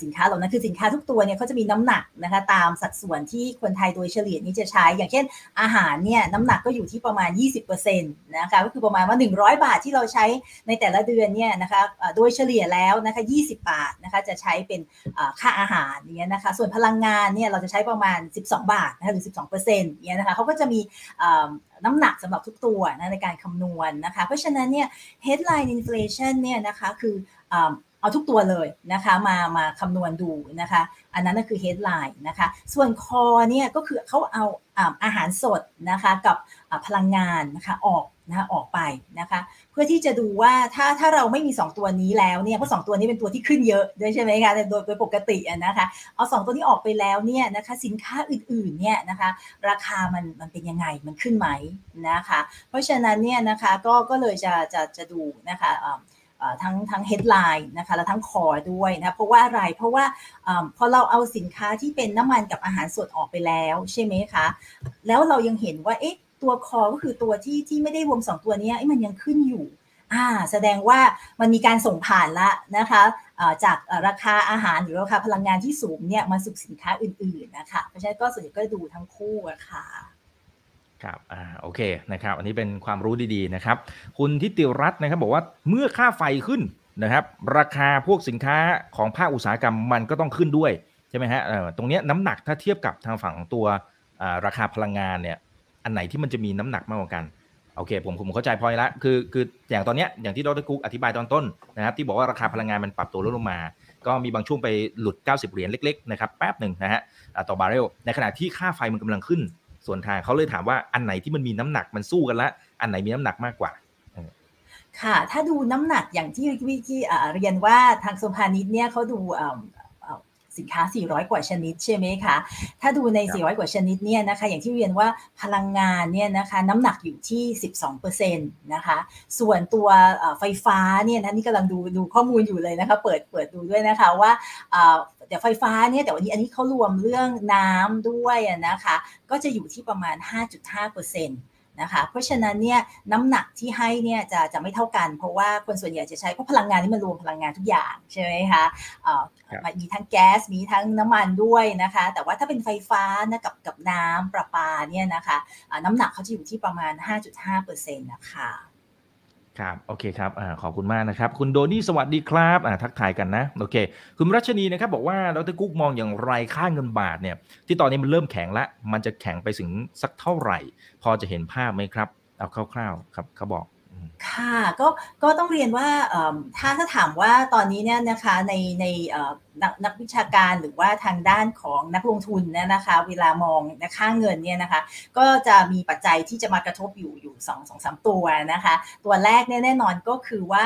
สินค้าเหล่านั้นคือสินค้าทุกตัวเนี่ยเขาจะมีน้ำหนักนะคะตามสัดส่วนที่คนไทยโดยเฉลี่ยนี้จะใช้ อย่างเช่น อาหารเนี่ยน้ำหนักก็อยู่ที่ประมาณ 20%นะคะก็คือประมาณว่า 100 บาทที่เราใช้ในแต่ละเดือนเนี่ยนะคะโดยเฉลี่ยแล้วนะคะ20 บาทนะคะจะใช้เป็นค่าอาหารเนี่ยนะคะส่วนพลังงานเนี่ยเราจะใช้ประมาณ 12 บาทนะคะหรือ 12%เนี่ยนะคะเขาก็จะมีน้ำหนักสำหรับทุกตัวนะในการคำนวณนะคะเพราะฉะนั้นเนี่ย headline inflation เนี่ยนะคะคือ เอาทุกตัวเลยนะคะมามาคำนวณดูนะคะ อันนั้นก็คือ headline นะคะ ส่วน core เนี่ยก็คือเขาเอาอาหารสดนะคะกับพลังงานนะคะออกนะคะออกไปนะคะ เพื่อที่จะดูว่าถ้าถ้าเราไม่มี 2 ตัวนี้แล้วเนี่ยเพราะสตัวนี้เป็นตัวที่ขึ้นเยอะด้วยใช่ไหมคะโดยโดยปกตินะคะเอา2ตัวนี้ออกไปแล้วเนี่ยนะคะสินค้าอื่นๆเนี่ยนะคะราคามันมันเป็นยังไงมันขึ้นไหมนะคะ เพราะฉะนั้นเนี่ยนะคะก็ก็เลยจะจะจะดูนะคะ ทั้งทั้ง headline นะคะและทั้งคอด้วยนะเพราะว่าอะไรเพราะว่าอพอเราเอาสินค้าที่เป็นน้ำมันกับอาหารสดออกไปแล้วใช่ไหมคะแล้วเรายังเห็นว่าเอ๊ะตัวคอก็คือตัวที่ที่ไม่ได้รวม 2 ตัวนี้มันยังขึ้นอยู่อ่าแสดงว่ามันมีการส่งผ่านละนะคะจากราคาอาหารหรือราคาพลังงานที่สูงเนี่ยมาสู่สินค้าอื่นๆนะคะเพราะฉะนั้นก็ส่วนใหญ่ก็ดูทั้งคู่อะค่ะ ครับ อ่า โอเค นะครับ อันนี้เป็นความรู้ดีๆ นะครับ คุณทิติรัตน์นะครับ บอกว่าเมื่อค่าไฟขึ้นนะครับ ราคาพวกสินค้าของภาคอุตสาหกรรมมันก็ต้องขึ้นด้วยใช่ไหมฮะตรงนี้น้ำหนักถ้าเทียบกับทางฝั่งตัวราคาพลังงานเนี่ย อันไหนที่มันจะมีน้ำหนักมากกว่ากัน โอเค ผมผมเข้าใจพอยละ คือ คืออย่างตอนเนี้ย อย่างที่ดรกุ๊กอธิบายตอนต้นนะครับ ที่บอกว่าราคาพลังงานมันปรับตัวลดลงมา ก็มีบางช่วงไปหลุด 90 เหรียญเล็ก ๆ นะครับ แป๊บหนึ่งนะฮะ ต่อบาร์เรล ในขณะที่ค่าไฟมันกำลังขึ้น ส่วนทางเขาเลยถามว่าอันไหนที่มันมีน้ำหนักมันสู้กันละ อันไหนมีน้ำหนักมากกว่าค่ะ ถ้าดูน้ำหนักอย่างที่วิกี้เรียนว่าทางสมพานิชเนี่ยเขาดู สินค้า 400 กว่าชนิดใช่ไหมคะถ้าดูใน 400 กว่าชนิดเนี่ยนะคะอย่างที่เรียนว่าพลังงานเนี่ยนะคะน้ำหนักอยู่ที่ 12%นะคะส่วนตัวไฟฟ้าเนี่ยนะนี่กำลังดูดูข้อมูลอยู่เลยนะคะเปิดเปิดดูด้วยนะคะว่าแต่ไฟฟ้าเนี่ยแต่วันนี้อันนี้เขารวมเรื่องน้ำด้วยนะคะก็จะอยู่ที่ประมาณ 5.5% นะคะ เพราะฉะนั้นเนี่ยน้ำหนักที่ให้เนี่ยจะจะไม่เท่ากัน เพราะว่าคนส่วนใหญ่จะใช้เพราะพลังงานนี่มันรวมพลังงานทุกอย่างใช่ไหมคะมีทั้งแก๊สมีทั้งน้ำมันด้วยนะคะ แต่ว่าถ้าเป็นไฟฟ้านะกับกับน้ำประปาเนี่ยนะคะน้ำหนักเขาจะอยู่ที่ประมาณ 5.5%นะคะ ครับโอเคครับอขอบคุณมากนะครับ คุณโดนี่สวัสดีครับทักทายกันนะโอเค คุณรัชนีนะครับบอกว่าดรกุ๊กมองอย่างไรค่าเงินบาทเนี่ยที่ตอนนี้มันเริ่มแข็งแล้วมันจะแข็งไปถึงสักเท่าไหร่ พอจะเห็นภาพไหมครับ เอาคร่าวๆครับเขาบอกค่ะก็ก็ต้องเรียนว่าถ้าถ้าถามว่าตอนนี้เนี่ยนะคะในในนักนักวิชาการหรือว่าทางด้านของนักลงทุนเนี่ยนะคะ เวลามองนะค่าเงินเนี่ยนะคะ ก็จะมีปัจจัยที่จะมากระทบอยู่อยู่สองสองสามตัวนะคะ ตัวแรกเนี่ยแน่นอนก็คือว่า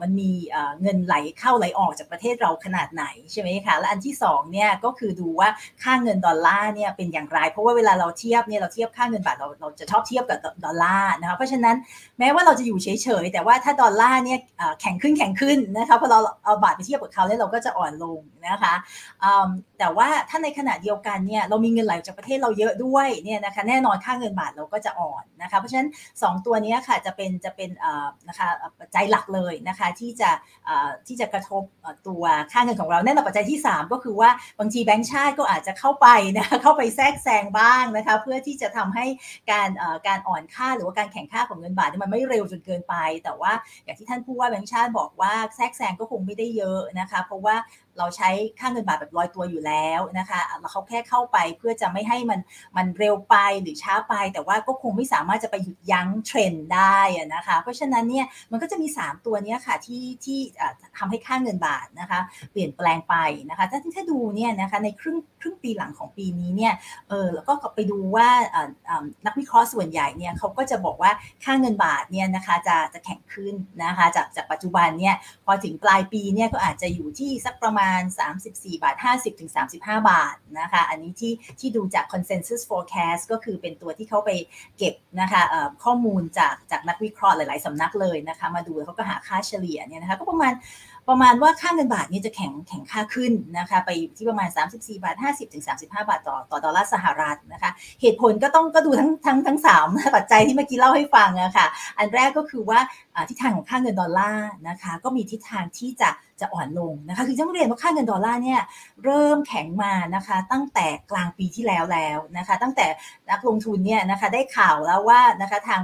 มันมีเงินไหลเข้าไหลออกจากประเทศเราขนาดไหนใช่ไหมคะและอันที่2เนี่ยก็คือดูว่าค่าเงินดอลลาร์เนี่ยเป็นอย่างไร เพราะว่าเวลาเราเทียบเนี่ยเราเทียบค่าเงินบาทเราเราจะชอบเทียบกับดอลลาร์นะคะเพราะฉะนั้นแม้ว่าเราจะอยู่เฉยๆแต่ว่าถ้าดอลลาร์เนี่ยแข็งขึ้นแข็งขึ้นนะคะพอเราเอาบาทไปเทียบกับเขาเนี่ยเราก็จะอ่อนลงนะคะแต่ว่าถ้าในขณะเดียวกันเนี่ยเรามีเงินไหลจากประเทศเราเยอะด้วยเนี่ยนะคะแน่นอนค่าเงินบาทเราก็จะอ่อนนะคะเพราะฉะนั้น 2 ตัวนี้ค่ะจะเป็นจะเป็นนะคะปัจจัยหลักเลยนะคะที่จะที่จะกระทบตัวค่าเงินของเราแน่นอนปัจจัยที่ 3 ก็คือว่าบางทีแบงก์ชาติก็อาจจะเข้าไปนะเข้าไปแทรกแซงบ้างนะคะเพื่อที่จะทำให้การการอ่อนค่าหรือว่าการแข่งค่าของเงินบาทมันไม่เร็วจนเกินไป แต่ว่าอย่างที่ท่านผู้ว่าแบงก์ชาติบอกว่าแทรกแซงก็คงไม่ได้เยอะนะคะเพราะว่า เราใช้ค่าเงินบาทแบบลอยตัวอยู่แล้วนะคะเขาแค่เข้าไปเพื่อจะไม่ให้มันมันเร็วไปหรือช้าไป แต่ว่าก็คงไม่สามารถจะไปหยุดยั้งเทรนด์ได้นะคะ เพราะฉะนั้นเนี่ยมันก็จะมี 3 ตัวนี้ค่ะที่ที่ทำให้ค่าเงินบาทนะคะ เปลี่ยนแปลงไปนะคะถ้าถ้าดูเนี่ยนะคะในครึ่งครึ่งปีหลังของปีนี้เนี่ยเออแล้วก็ไปดูว่านักวิเคราะห์ส่วนใหญ่เนี่ยเขาก็จะบอกว่าค่าเงินบาทเนี่ยนะคะจะจะแข็งขึ้นนะคะจากจากปัจจุบันเนี่ยพอถึงปลายปีเนี่ยก็อาจจะอยู่ที่สักประมาณ34 บาท 50 ถึง 35 บาทนะคะ อันนี้ที่ที่ดูจาก consensus forecast ก็คือเป็นตัวที่เขาไปเก็บนะคะข้อมูลจากจากนักวิเคราะห์หลาย ๆสำนักเลยนะคะ มาดูเขาก็หาค่าเฉลี่ยเนี่ยนะคะ ก็ประมาณ ประมาณว่าค่าเงินบาทนี้จะแข็งแข็งค่าขึ้นนะคะไปที่ประมาณ 34 บาท 50ถึง35 บาทต่อต่อดอลลาร์สหรัฐนะคะเหตุผลก็ต้องก็ดูทั้งทั้งทั้งสามปัจจัยที่เมื่อกี้เล่าให้ฟังอะคะ่ะอันแรกก็คือว่าทิศทางของค่าเงินดอลลาร์นะคะก็มีทิศทางที่จะจะอ่อนลงนะคะคือต้องเรียนว่าค่าเงินดอลลาร์เนี่ยเริ่มแข็งมานะคะตั้งแต่กลางปีที่แล้วแล้วนะคะตั้งแต่นักลงทุนเนี่ยนะคะได้ข่าวแล้วว่านะคะทาง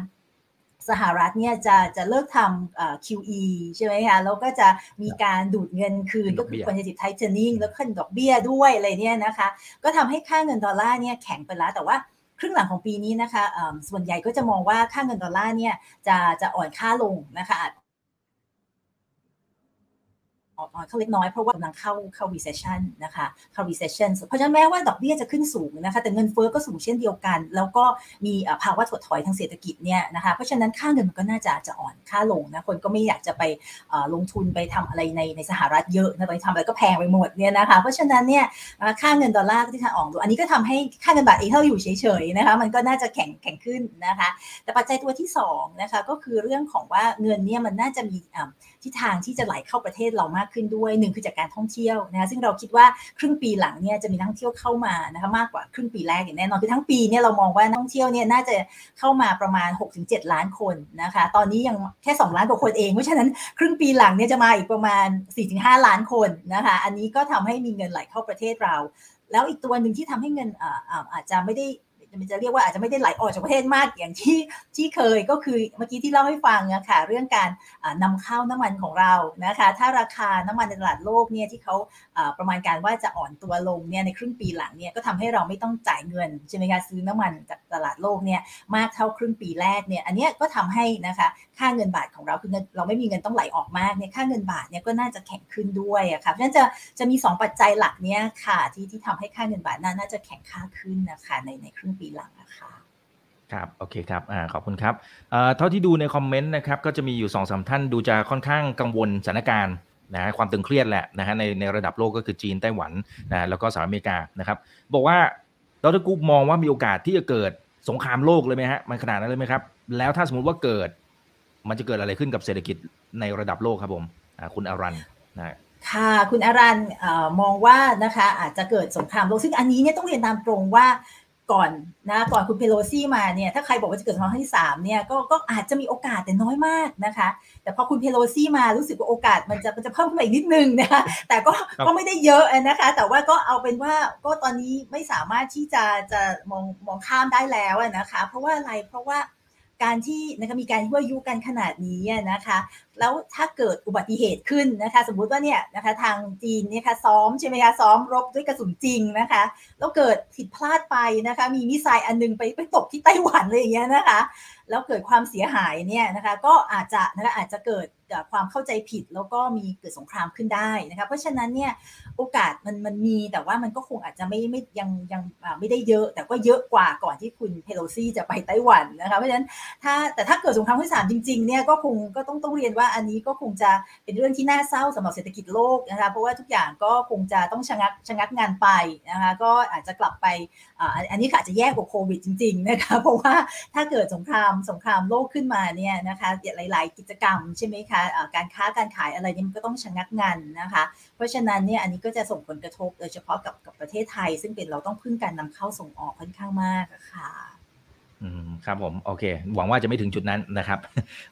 สหรัฐเนี่ยจะจะเลิกทำ QE ใช่ไหมคะแล้วก็จะมีการดูดเงินคืนก็คือ quantitative tightening แล้วขึ้นดอกเบี้ยด้วยอะไรเนี่ยนะคะ ก็ทำให้ค่าเงินดอลลาร์เนี่ยแข็งไปแล้วแต่ว่าครึ่งหลังของปีนี้นะคะส่วนใหญ่ก็จะมองว่าค่าเงินดอลลาร์เนี่ยจะจะอ่อนค่าลงนะคะ อ่อนเขาเล็กน้อยเพราะว่ากำลังเข้าเข้า recession นะคะเข้า recession เพราะฉะนั้นแม้ว่าดอกเบี้ยจะขึ้นสูงนะคะแต่เงินเฟ้อก็สูงเช่นเดียวกัน แล้วก็มีภาวะถดถอยทางเศรษฐกิจเนี่ยนะคะเพราะฉะนั้นค่าเงินมันก็น่าจะจะอ่อนค่าลงนะคนก็ไม่อยากจะไปลงทุนไปทำอะไรในในสหรัฐเยอะนะไปทำอะไรก็แพงไปหมดเนี่ยนะคะเพราะฉะนั้นเนี่ยค่าเงินดอลลาร์ที่ทางออกดูอันนี้ก็ทำให้ค่าเงินบาทเองถ้าอยู่เฉยๆนะคะมันก็น่าจะแข็งแข็งขึ้นนะคะแต่ปัจจัยตัวที่2นะคะก็คือเรื่องของว่าเงินเนี่ยมันน่าจะมี ทิศทางที่จะไหลเข้าประเทศเรามากขึ้นด้วยหนึ่งคือจากการท่องเที่ยวนะคะซึ่งเราคิดว่าครึ่งปีหลังเนี่ยจะมีนักท่องเที่ยวเข้ามานะคะมากกว่าครึ่งปีแรกอย่างแน่นอนคือทั้งปีเนี่ยเรามองว่านักท่องเที่ยวเนี่ยน่าจะเข้ามาประมาณ 6-7 ล้านคนนะคะตอนนี้ยังแค่ 2 ล้านกว่าคนเองเพราะฉะนั้นครึ่งปีหลังเนี่ยจะมาอีกประมาณ 4-5 ล้านคนนะคะอันนี้ก็ทำให้มีเงินไหลเข้าประเทศเรา แล้วอีกตัวหนึ่งที่ทำให้เงินอาจจะไม่ได้ มันจะเรียกว่าอาจจะไม่ได้ไหลออกจากประเทศมากอย่างที่ที่เคยก็คือเมื่อกี้ที่เล่าให้ฟังอะค่ะเรื่องการนำเข้าน้ำมันของเรานะคะ ถ้าราคาน้ำมันในตลาดโลกเนี่ยที่เขาประมาณการว่าจะอ่อนตัวลงเนี่ยในครึ่งปีหลังเนี่ยก็ทำให้เราไม่ต้องจ่ายเงินใช่ไหมคะซื้อน้ำมันจากตลาดโลกเนี่ยมากเท่าครึ่งปีแรกเนี่ยอันนี้ก็ทำให้นะคะค่าเงินบาทของเราคือเราไม่มีเงินต้องไหลออกมากเนี่ยค่าเงินบาทเนี่ยก็น่าจะแข็งขึ้นด้วยอะค่ะเพราะฉะนั้นจะจะมี 2 ปัจจัยหลักเนี่ยค่ะที่ที่ทำให้ค่าเงินบาทน่าจะแข็งค่าขึ้นนะคะในในครึ่งปีหลังนะคะครับโอเคครับอ่าขอบคุณครับเอ่อเท่าที่ดูในคอมเมนต์นะครับก็จะมีอยู่2อสท่านดูจะค่อนข้างกังวลสถานการณ์นะความตึงเครียดแหละนะฮะในในระดับโลกก็คือจีนไต้หวันนะแล้วก็สหรัฐอเมริกานะครับบอกว่าดรกุ๊ปมองว่ามีโอกาสที่จะเกิดสงครามโลกเลยไหมฮะมันขนาดนั้นเลยไหมครับ แล้วถ้าสมมติว่าเกิด มันจะเกิดอะไรขึ้นกับเศรษฐกิจในระดับโลกครับผมคุณอารันนะค่ะคุณอารันมองว่านะคะอาจจะเกิดสงครามโลกซึ่งอันนี้เนี่ยต้องเรียนตามตรงว่า ก่อนนะก่อนคุณเพโลซี่มาเนี่ยถ้าใครบอกว่าจะเกิดสงครามที่สามเนี่ยก็ก็อาจจะมีโอกาสแต่น้อยมากนะคะ แต่พอคุณเพโลซี่มารู้สึกว่าโอกาสมันจะมันจะเพิ่มขึ้นมาอีกนิดนึงนะคะแต่ก็ก็ไม่ได้เยอะนะคะ แต่ว่าก็เอาเป็นว่าก็ตอนนี้ไม่สามารถที่จะจะมองมองข้ามได้แล้วนะคะ เพราะว่าอะไรเพราะว่าการที่นะคะมีการยั่วยุกันขนาดนี้นะคะแล้วถ้าเกิดอุบัติเหตุขึ้นนะคะ สมมุติว่าเนี่ยนะคะทางจีนเนี่ยค่ะซ้อมใช่ไหมคะซ้อมรบด้วยกระสุนจริงนะคะแล้วเกิดผิดพลาดไปนะคะ มีมิสไซล์อันนึงไปไปตกที่ไต้หวันเลยอย่างเงี้ยนะคะ แล้วเกิดความเสียหายเนี่ยนะคะก็อาจจะนะคะอาจจะเกิดความเข้าใจผิดแล้วก็มีเกิดสงครามขึ้นได้นะคะเพราะฉะนั้นเนี่ยโอกาสมันมันมีแต่ว่ามันก็คงอาจจะไม่ไม่ยังยังไม่ได้เยอะ แต่ก็เยอะกว่าก่อนที่คุณเพโลซี่จะไปไต้หวันนะคะเพราะฉะนั้นถ้าแต่ถ้าเกิดสงครามที่สามจริงๆเนี่ยก็คงก็ต้องต้องเรียนว่าาอันนี้ก็คงจะเป็นเรื่องที่น่าเศร้าสำหรับเศรษฐกิจโลกนะคะเพราะว่าทุกอย่างก็คงจะต้องชะงักชะงักงานไปนะคะก็อาจจะกลับไปอันนี้อาจจะแย่กว่าโควิดจริงๆนะคะเพราะว่าถ้าเกิดสงครามสงครามโลกขึ้นมาเนี่ยนะคะหลาย ๆ กิจกรรมใช่ไหมคะการค้าการขายอะไรนี่มันก็ต้องชะงักงานนะคะเพราะฉะนั้นเนี่ยอันนี้ก็จะส่งผลกระทบโดยเฉพาะกับกับประเทศไทย ซึ่งเป็นเราต้องพึ่งการนำเข้าส่งออกค่อนข้างมากค่ะ อืมครับผมโอเค หวังว่าจะไม่ถึงจุดนั้นนะครับ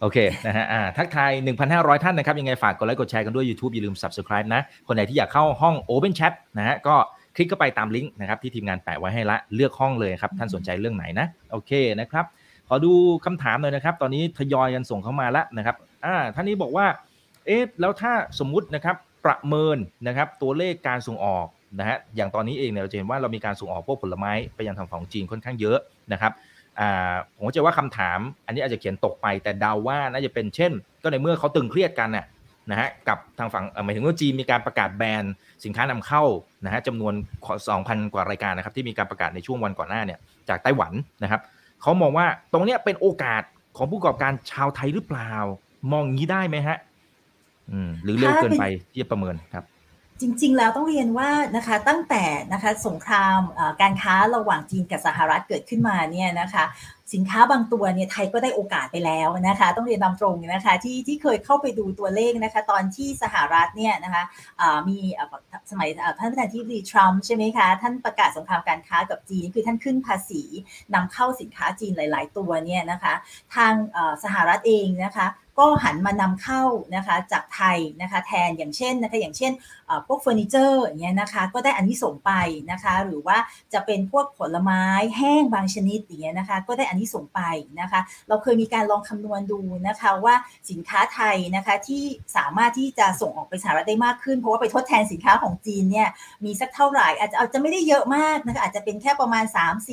โอเคนะฮะอ่าทักทาย 1,500 ท่านนะครับ ยังไงฝากกดไลค์กดแชร์กันด้วย YouTube อย่าลืม Subscribe นะ คนไหนที่อยากเข้าห้อง Open Chat นะฮะก็คลิกเข้าไปตามลิงก์นะครับที่ทีมงานแปะไว้ให้ละเลือกห้องเลยครับ ท่านสนใจเรื่องไหนนะ โอเคนะครับ ขอดูคำถามหน่อยนะครับ ตอนนี้ทยอยกันส่งเข้ามาแล้วนะครับอ่าท่านนี้บอกว่าเอ๊ะแล้วถ้าสมมุตินะครับประเมินนะครับตัวเลขการส่งออกนะฮะอย่างตอนนี้เองเนี่ยเราจะเห็นว่าเรามีการส่งออกพวกผลไม้ไปยังทางฝั่งจีนค่อนข้างเยอะนะครับ ผมก็จะว่าคำถาม อันนี้อาจจะเขียนตกไปแต่เดาว่าน่าจะเป็นเช่น ก็ในเมื่อเขาตึงเครียดกันน่ะนะฮะกับทางฝั่งหมายถึงว่าจีนมีการประกาศแบนสินค้านำเข้านะฮะจำนวน 2,000 กว่ารายการนะครับที่มีการประกาศในช่วงวันก่อนหน้าเนี่ยจากไต้หวันนะครับเขามองว่าตรงเนี้ยเป็นโอกาสของผู้ประกอบการชาวไทยหรือเปล่า มองงี้ได้ไหมฮะอืมหรือเร็วเกินไปที่จะประเมินครับ จริง ๆ แล้วต้องเรียนว่านะคะตั้งแต่นะคะสงครามการค้าระหว่างจีนกับสหรัฐเกิดขึ้นมาเนี่ยนะคะ สินค้าบางตัวเนี่ยไทยก็ได้โอกาสไปแล้วนะคะ ต้องเรียนตามตรงนะคะที่ที่เคยเข้าไปดูตัวเลขนะคะ ตอนที่สหรัฐเนี่ยนะคะมีสมัยท่านประธานที่ดีทรัมป์ใช่ไหมคะ ท่านประกาศสงครามการค้ากับจีนคือท่านขึ้นภาษีนำเข้าสินค้าจีนหลาย ๆ ตัวเนี่ยนะคะ ทางสหรัฐเองนะคะก็หันมานำเข้านะคะจากไทยนะคะแทนอย่างเช่นนะคะอย่างเช่นพวกเฟอร์นิเจอร์อย่างเงี้ยนะคะก็ได้อันนี้ส่งไปนะคะหรือว่าจะเป็นพวกผลไม้แห้งบางชนิดอย่างเงี้ยนะคะก็ได้อันนี้ส่งไปนะคะ เราเคยมีการลองคำนวณดูนะคะว่าสินค้าไทยนะคะที่สามารถที่จะส่งออกไปสหรัฐได้มากขึ้น เพราะว่าไปทดแทนสินค้าของจีนเนี่ยมีสักเท่าไหร่อาจจะอาจจะไม่ได้เยอะมากนะคะอาจจะเป็นแค่ประมาณ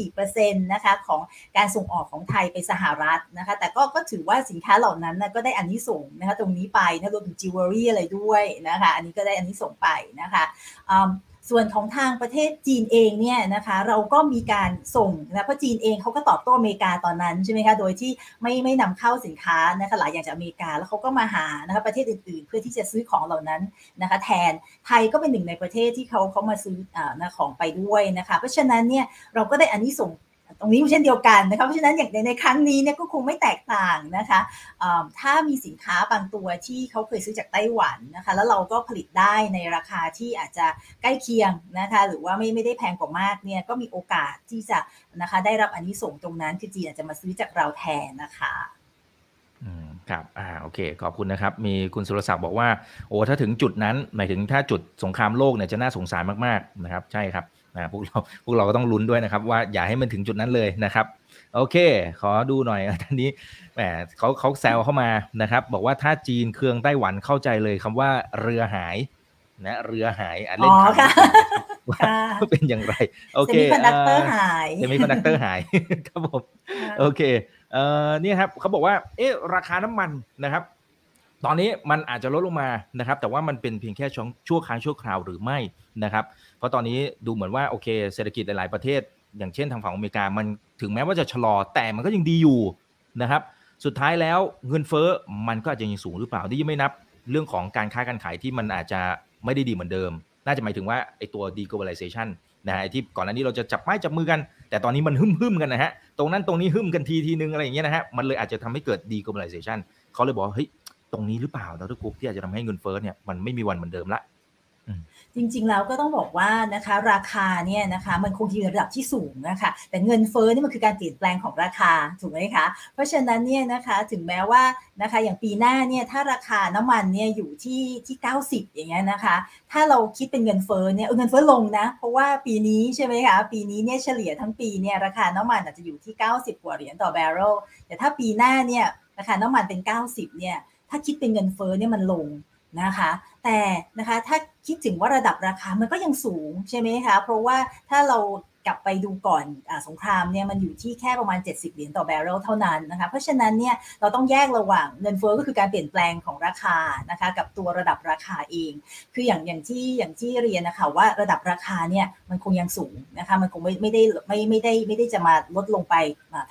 3-4%นะคะของการส่งออกของไทยไปสหรัฐนะคะ แต่ก็ก็ถือว่าสินค้าเหล่านั้นนะก็ได้อันนี้ส่งนะคะตรงนี้ไปนะรวมถึงจิวเวลรี่อะไรด้วยนะคะ อันนี้ก็ได้อันนี้ส่งไปนะคะ ส่วนของทางประเทศจีนเองเนี่ยนะคะเราก็มีการส่งนะเพราะจีนเองเขาก็ตอบโต้อเมริกาตอนนั้นใช่ไหมคะโดยที่ไม่ไม่นำเข้าสินค้านะคะหลายอย่างจากอเมริกาแล้วเขาก็มาหานะคะประเทศอื่นๆ เพื่อที่จะซื้อของเหล่านั้นนะคะแทนไทยก็เป็นหนึ่งในประเทศที่เขาเขามาซื้ออของไปด้วยนะคะเพราะฉะนั้นเนี่ยเราก็ได้อันนี้ส่ง ตรงนี้เช่นเดียวกันนะคะเพราะฉะนั้นอย่างในในครั้งนี้เนี่ยก็คงไม่แตกต่างนะคะถ้ามีสินค้าบางตัวที่เขาเคยซื้อจากไต้หวันนะคะแล้วเราก็ผลิตได้ในราคาที่อาจจะใกล้เคียงนะคะหรือว่าไม่ไม่ได้แพงกว่ามากเนี่ยก็มีโอกาสที่จะนะคะได้รับอันนี้ส่งตรงนั้นคือจีนอาจจะมาซื้อจากเราแทนนะคะอืมครับอ่าโอเค ขอบคุณนะครับ มีคุณสุรศักดิ์บอกว่า โอ้ถ้าถึงจุดนั้น หมายถึงถ้าจุดสงครามโลกเนี่ยจะน่าสงสารมากๆนะครับ ใช่ครับ นะพวกเราพวกเราก็ต้องลุ้นด้วยนะครับ ว่าอย่าให้มันถึงจุดนั้นเลยนะครับ โอเค ขอดูหน่อยท่านนี้แหมเขาเขาแซวเข้ามานะครับ บอกว่าถ้าจีนเครื่องไต้หวันเข้าใจเลยคำว่าเรือหายนะเรือหายอะเล่นข่าวว่าเป็นอย่างไร โอเคเซมิคอนดักเตอร์หายเซมิคอนดักเตอร์หายครับผมโอเคเอ่อนี่ครับเขาบอกว่าเอ๊ะราคาน้ำมันนะครับ ตอนนี้มันอาจจะลดลงมานะครับ แต่ว่ามันเป็นเพียงแค่ช่วงชั่วครั้งชั่วคราวหรือไม่นะครับ เพราะตอนนี้ดูเหมือนว่าโอเค เศรษฐกิจหลาย ๆประเทศ อย่างเช่นทางฝั่งอเมริกา มันถึงแม้ว่าจะชะลอแต่มันก็ยังดีอยู่นะครับ สุดท้ายแล้วเงินเฟ้อมันก็อาจจะยังสูงหรือเปล่าที่ยังไม่นับเรื่องของการค้าการขายที่มันอาจจะไม่ได้ดีเหมือนเดิม น่าจะหมายถึงว่าไอ้ตัว deglobalization นะฮะที่ก่อนหน้านี้เราจะจับไม้จับมือกัน แต่ตอนนี้มันหึ่มหึมกันนะฮะตรงนั้นตรงนี้หึ่มกันทีทีนึงอะไรอย่างเงี้ยนะฮะมันเลยอาจจะทำให้เกิด deglobalization เขาเลยบอกเฮ้ย ตรงนี้หรือเปล่าดรกุ๊กที่อาจจะทำให้เงินเฟ้อเนี่ยมันไม่มีวันเหมือนเดิมละจริงๆแล้วก็ต้องบอกว่านะคะราคาเนี่ยนะคะมันคงอยู่ในระดับที่สูงนะคะแต่เงินเฟ้อนี่มันคือการเปลี่ยนแปลงของราคาถูกไหมคะเพราะฉะนั้นเนี่ยนะคะถึงแม้ว่านะคะอย่างปีหน้าเนี่ยถ้าราคาน้ำมันเนี่ยอยู่ที่ที่ 90 อย่างเงี้ยนะคะ ถ้าเราคิดเป็นเงินเฟ้อเนี่ยเงินเฟ้อลงนะ เพราะว่าปีนี้ใช่ไหมคะปีนี้เนี่ยเฉลี่ยทั้งปีเนี่ยราคาน้ำมันอาจจะอยู่ที่ 90 กว่าเหรียญต่อแบเรลแต่ถ้าปีหน้าเนี่ยราคาน้ำมันเป็น 90 เนี่ย ถ้าคิดเป็นเงินเฟ้อเนี่ยมันลงนะคะ แต่นะคะถ้าคิดถึงว่าระดับราคามันก็ยังสูงใช่ไหมคะ เพราะว่าถ้าเรา กลับไปดูก่อนอสงครามเนี่ยมันอยู่ที่แค่ประมาณ 70 เหรียญต่อแบเรลเท่านั้นนะคะเพราะฉะนั้นเนี่ยเราต้องแยกระหว่างเงินเฟ้อก็คือการเปลี่ยนแปลงของราคานะคะกับตัวระดับราคาเอง คืออย่างอย่างที่อย่างที่เรียนนะคะว่าระดับราคาเนี่ยมันคงยังสูงนะคะมันคงไม่ไม่ได้ไม่ไม่ได้ไม่ได้จะมาลดลงไป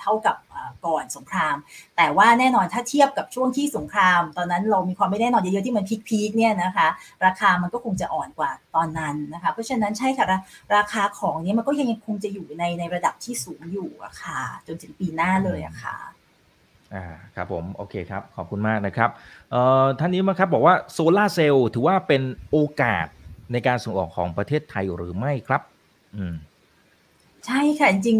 เท่ากับก่อนสงคราม แต่ว่าแน่นอนถ้าเทียบกับช่วงที่สงคราม ตอนนั้นเรามีความไม่แน่นอนเยอะๆที่มันพีคๆเนี่ยนะคะราคามันก็คงจะอ่อนกว่าตอนนั้นนะคะเพราะฉะนั้นใช่ค่ะราคาของนี้มันก็ยังคงจะอยู่ในในระดับที่สูงอยู่อะค่ะ จนถึงปีหน้าเลยอะค่ะอ่าครับผมโอเคครับขอบคุณมากนะครับเอ่อท่านนี้มาครับบอกว่าโซลาเซลล์ถือว่าเป็นโอกาสในการส่งออกของประเทศไทยหรือไม่ครับ อืมใช่ค่ะจริง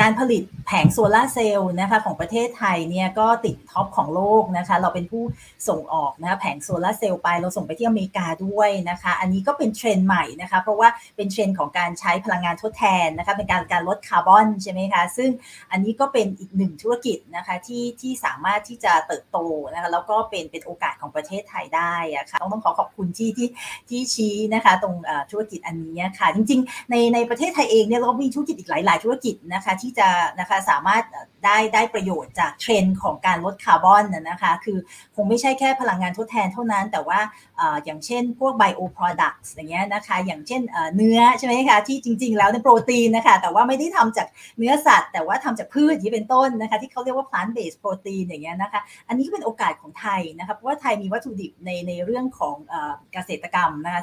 การผลิตแผงโซลาเซลล์นะคะของประเทศไทยเนี่ยก็ติด top ของโลกนะคะเราเป็นผู้ส่งออกนะคะแผงโซลาเซลล์ไปเราส่งไปที่อเมริกาด้วยนะคะอันนี้ก็เป็นเทรนด์ใหม่นะคะเพราะว่าเป็นเทรนด์ของการใช้พลังงานทดแทนนะคะเป็นการการลดคาร์บอนใช่ไหมคะซึ่งอันนี้ก็เป็นอีกหนึ่งธุรกิจนะคะที่ที่สามารถที่จะเติบโตนะคะแล้วก็เป็นเป็นโอกาสของประเทศไทยได้อะคะ่ะต้องต้องขอขอบคุณที่ที่ที่ชี้นะคะตรงธุรกิจอันนี้ค่ะจริงๆในในประเทศไทยเองเนี่ยเรามีธุรกิจอีกหลาย ๆ ธุรกิจนะคะที่จะนะคะสามารถได้ได้ประโยชน์จากเทรนด์ของการลดคาร์บอนนะคะคือคงไม่ใช่แค่พลังงานทดแทนเท่านั้น แต่ว่าอย่างเช่นพวก bio product อย่างเงี้ยนะคะอย่างเช่นเนื้อใช่ไหมคะที่จริง ๆ แล้วในโปรตีนนะคะแต่ว่าไม่ได้ทำจากเนื้อสัตว์ แต่ว่าทำจากพืชที่เป็นต้นนะคะที่เขาเรียกว่า plant based protein อย่างเงี้ยนะคะอันนี้ก็เป็นโอกาสของไทยนะคะเพราะว่าไทยมีวัตถุดิบในในเรื่องของเกษตรกรรมนะคะ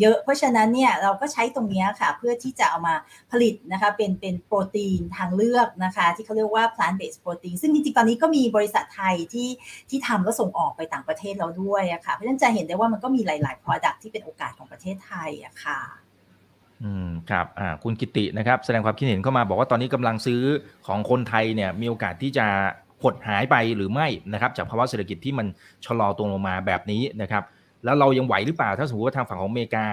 เยอะเพราะฉะนั้นเนี่ยเราก็ใช้ตรงนี้ค่ะเพื่อที่จะเอามาผลิตนะคะเป็นเป็นโปรตีนทางเลือกนะคะ ที่เขาเรียกว่า plant based protein ซึ่งจริงๆ ตอนนี้ก็มีบริษัทไทยที่ที่ทำแล้วส่งออกไปต่างประเทศแล้วด้วยอะค่ะเพราะฉะนั้นจะเห็นได้ว่ามันก็มีหลาย ๆ product ที่เป็นโอกาสของประเทศไทยอะค่ะอืมครับอ่าคุณกิตินะครับ แสดงความคิดเห็นเข้ามาบอกว่าตอนนี้กำลังซื้อของคนไทยเนี่ยมีโอกาสที่จะหดหายไปหรือไม่นะครับ จากภาวะเศรษฐกิจที่มันชะลอตัวลงมาแบบนี้นะครับ แล้วเรายังไหวหรือเปล่าถ้าสมมติว่าทางฝั่งของอเมริกา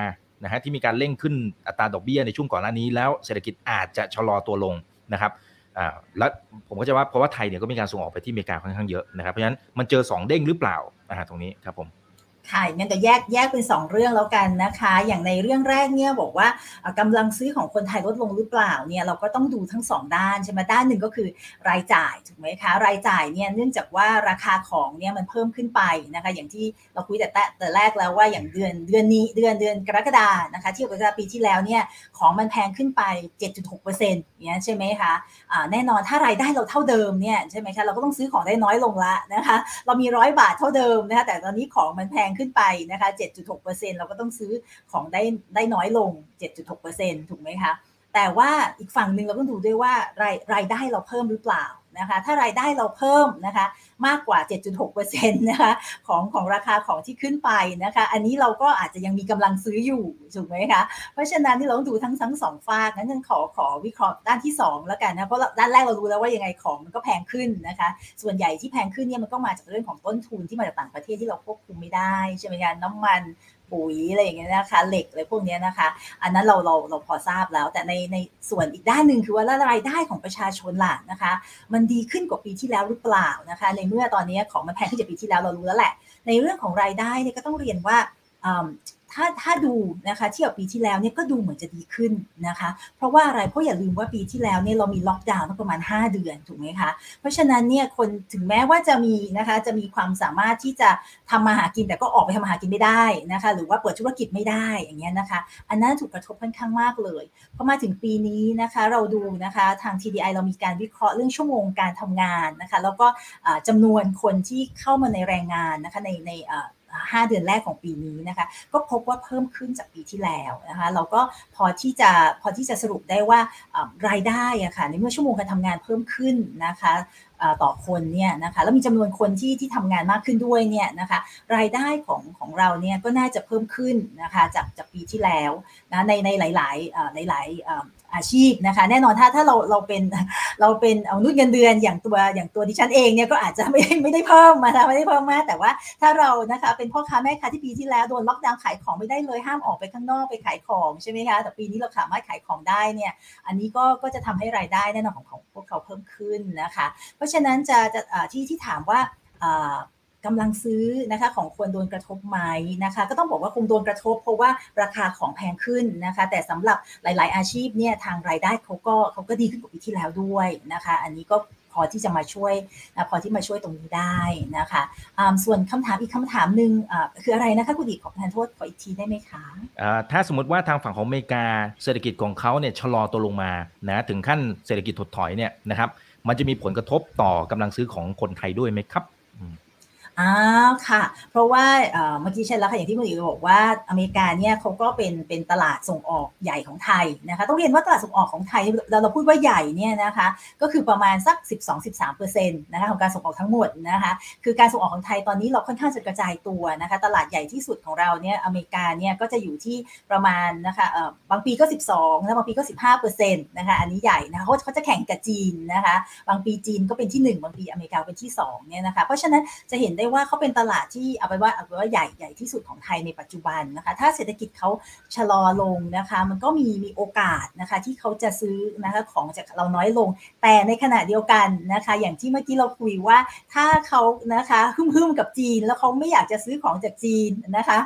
นะฮะที่มีการเร่งขึ้นอัตราดอกเบี้ยในช่วงก่อนหน้านี้แล้วเศรษฐกิจอาจจะชะลอตัวลง นะครับอ่าแล้วผมก็จะว่าเพราะว่าไทยเนี่ยก็มีการส่งออกไปที่อเมริกาค่อนข้างเยอะนะครับเพราะฉะนั้นมันเจอ 2 เด้งหรือเปล่าอ่าตรงนี้ครับผม ค่ะงั้นจะแยกแยกเป็น 2 เรื่องแล้วกันนะคะ อย่างในเรื่องแรกเนี่ยบอกว่ากำลังซื้อของคนไทยลดลงหรือเปล่าเนี่ยเราก็ต้องดูทั้ง 2 ด้านใช่ไหมด้านหนึ่งก็คือรายจ่ายถูกไหมคะรายจ่ายเนี่ยเนื่องจากว่าราคาของเนี่ยมันเพิ่มขึ้นไปนะคะอย่างที่เราคุยแต่แต่แรกแล้วว่าอย่างเดือนเดือนนี้เดือนเดือนกรกฎานะคะที่กับปีที่แล้วเนี่ยของมันแพงขึ้นไป 7.6%เนี่ยใช่ไหมคะะแน่นอนถ้ารายได้เราเท่าเดิมเนี่ยใช่ไหมคะเราก็ต้องซื้อของได้น้อยลงละนะคะเรามีร้อยบาทเท่าเดิมนะคะแต่ตอนนี้ของมันแพงขึ้นไปนะคะ 7.6%เราก็ต้องซื้อของได้ได้น้อยลง 7.6%ถูกไหมคะ แต่ว่าอีกฝั่งหนึ่งเราต้องดูด้วยว่ารายรายได้เราเพิ่มหรือเปล่า นะคะ ถ้ารายได้เราเพิ่มนะคะ มากกว่า 7.6%นะคะของของราคาของที่ขึ้นไปนะคะ อันนี้เราก็อาจจะยังมีกำลังซื้ออยู่ถูกไหมคะ เพราะฉะนั้นที่เราต้องดูทั้งทั้งสองฝากนั้นฉันขอขอวิเคราะห์ด้านที่ 2 แล้วกันนะ เพราะด้านแรกเรารู้แล้วว่ายังไงของมันก็แพงขึ้นนะคะ ส่วนใหญ่ที่แพงขึ้นเนี่ยมันก็มาจากเรื่องของต้นทุนที่มาจากต่างประเทศที่เราควบคุมไม่ได้ใช่ไหมคะน้ำมัน ปุ๋ยอะไรอย่างเงี้ยนะคะ เหล็กอะไรพวกนี้นะคะ อันนั้นเราเราเราพอทราบแล้ว แต่ในในส่วนอีกด้านหนึ่งคือว่ารายได้ของประชาชนล่ะนะคะ มันดีขึ้นกว่าปีที่แล้วหรือเปล่านะคะ ในเมื่อตอนนี้ของมันแพงขึ้นจากปีที่แล้วเรารู้แล้วแหละ ในเรื่องของรายได้เนี่ยก็ต้องเรียนว่า ถ้าถ้าดูนะคะเทียบปีที่แล้วเนี่ยก็ดูเหมือนจะดีขึ้นนะคะ เพราะว่าอะไรเพราะอย่าลืมว่าปีที่แล้วเนี่ยเรามีล็อกดาวน์ประมาณ 5 เดือนถูกไหมคะเพราะฉะนั้นเนี่ยคนถึงแม้ว่าจะมีนะคะจะมีความสามารถที่จะทำมาหากินแต่ก็ออกไปทำมาหากินไม่ได้นะคะ หรือว่าเปิดธุรกิจไม่ได้อย่างเงี้ยนะคะ อันนั้นถูกกระทบค่อนข้างมากเลยพอมาถึงปีนี้นะคะเราดูนะคะทาง TDI เรามีการวิเคราะห์เรื่องชั่วโมงการทำงานนะคะ แล้วก็จำนวนคนที่เข้ามาในแรงงานนะคะในใน 5 เดือนแรกของปีนี้นะคะ ก็พบว่าเพิ่มขึ้นจากปีที่แล้วนะคะ เราก็พอที่จะพอที่จะสรุปได้ว่ารายได้อะค่ะในเมื่อชั่วโมงการทำงานเพิ่มขึ้นนะคะต่อคนเนี่ยนะคะแล้วมีจำนวนคนที่ที่ทำงานมากขึ้นด้วยเนี่ยนะคะรายได้ของของเราเนี่ยก็น่าจะเพิ่มขึ้นนะคะจากจากปีที่แล้วนะในในหลาย ๆ หลาย ๆ อาชีพนะคะ แน่นอนถ้าถ้าเราเราเป็นเราเป็นเอานุ่นเงินเดือนอย่างตัวอย่างตัวดิฉันเองเนี่ยก็อาจจะไม่ได้ไม่ได้เพิ่มมาไม่ได้เพิ่มมากแต่ว่าถ้าเรานะคะเป็นพ่อค้าแม่ค้าที่ปีที่แล้วโดนล็อกดาวน์ขายของไม่ได้เลยห้ามออกไปข้างนอกไปขายของใช่ไหมคะแต่ปีนี้เราสามารถขายของได้เนี่ยอันนี้ก็ก็จะทำให้รายได้แน่นอนของของพวกเขาเพิ่มขึ้นนะคะ เพราะฉะนั้นจะจะที่ที่ถามว่า กำลังซื้อนะคะของควรโดนกระทบไหมนะคะ ก็ต้องบอกว่าคงโดนกระทบ เพราะว่าราคาของแพงขึ้นนะคะ แต่สำหรับหลาย ๆ อาชีพเนี่ยทางรายได้เขาก็เขาก็ดีขึ้นกว่าปีที่แล้วด้วยนะคะ อันนี้ก็พอที่จะมาช่วยนะพอที่มาช่วยตรงนี้ได้นะคะส่วนคำถามอีกคำถามหนึ่งคืออะไรนะคะคุณดิขอประทานโทษขออีกทีได้ไหมคะถ้าสมมติว่าทางฝั่งของอเมริกาเศรษฐกิจของเขาเนี่ยชะลอตัวลงมานะถึงขั้นเศรษฐกิจถดถอยเนี่ยนะครับมันจะมีผลกระทบต่อกำลังซื้อของคนไทยด้วยไหมครับ อ้าวค่ะ เพราะว่าเมื่อกี้ใช่แล้วค่ะอย่างที่คุณอีกบอกว่าอเมริกาเนี่ยเขาก็เป็นเป็นตลาดส่งออกใหญ่ของไทยนะคะต้องเรียนว่าตลาดส่งออกของไทยเราเราพูดว่าใหญ่เนี่ยนะคะก็คือประมาณสัก 12-13%นะคะของการส่งออกทั้งหมดนะคะคือการส่งออกของไทยตอนนี้เราค่อนข้างจะกระจายตัวนะคะตลาดใหญ่ที่สุดของเราเนี่ยอเมริกาเนี่ยก็จะอยู่ที่ประมาณนะคะบางปีก็ 12แล้วบางปีก็ 15%นะคะอันนี้ใหญ่นะคะเขาจะแข่งกับจีนนะคะบางปีจีนก็เป็นที่ 1 บางปีอเมริกาเป็นที่2เนี่ยนะคะเพราะฉะนั้นจะเห็นได้ว่าเขาเป็นตลาดที่เอาไปว่าเอาไปว่าใหญ่ใหญ่ที่สุดของไทยในปัจจุบันนะคะ ถ้าเศรษฐกิจเขาชะลอลงนะคะ มันก็มีมีโอกาสนะคะที่เขาจะซื้อนะคะของจากเราน้อยลง แต่ในขณะเดียวกันนะคะ อย่างที่เมื่อกี้เราคุยว่าถ้าเขานะคะหึ่มๆกับจีน แล้วเขาไม่อยากจะซื้อของจากจีนนะคะ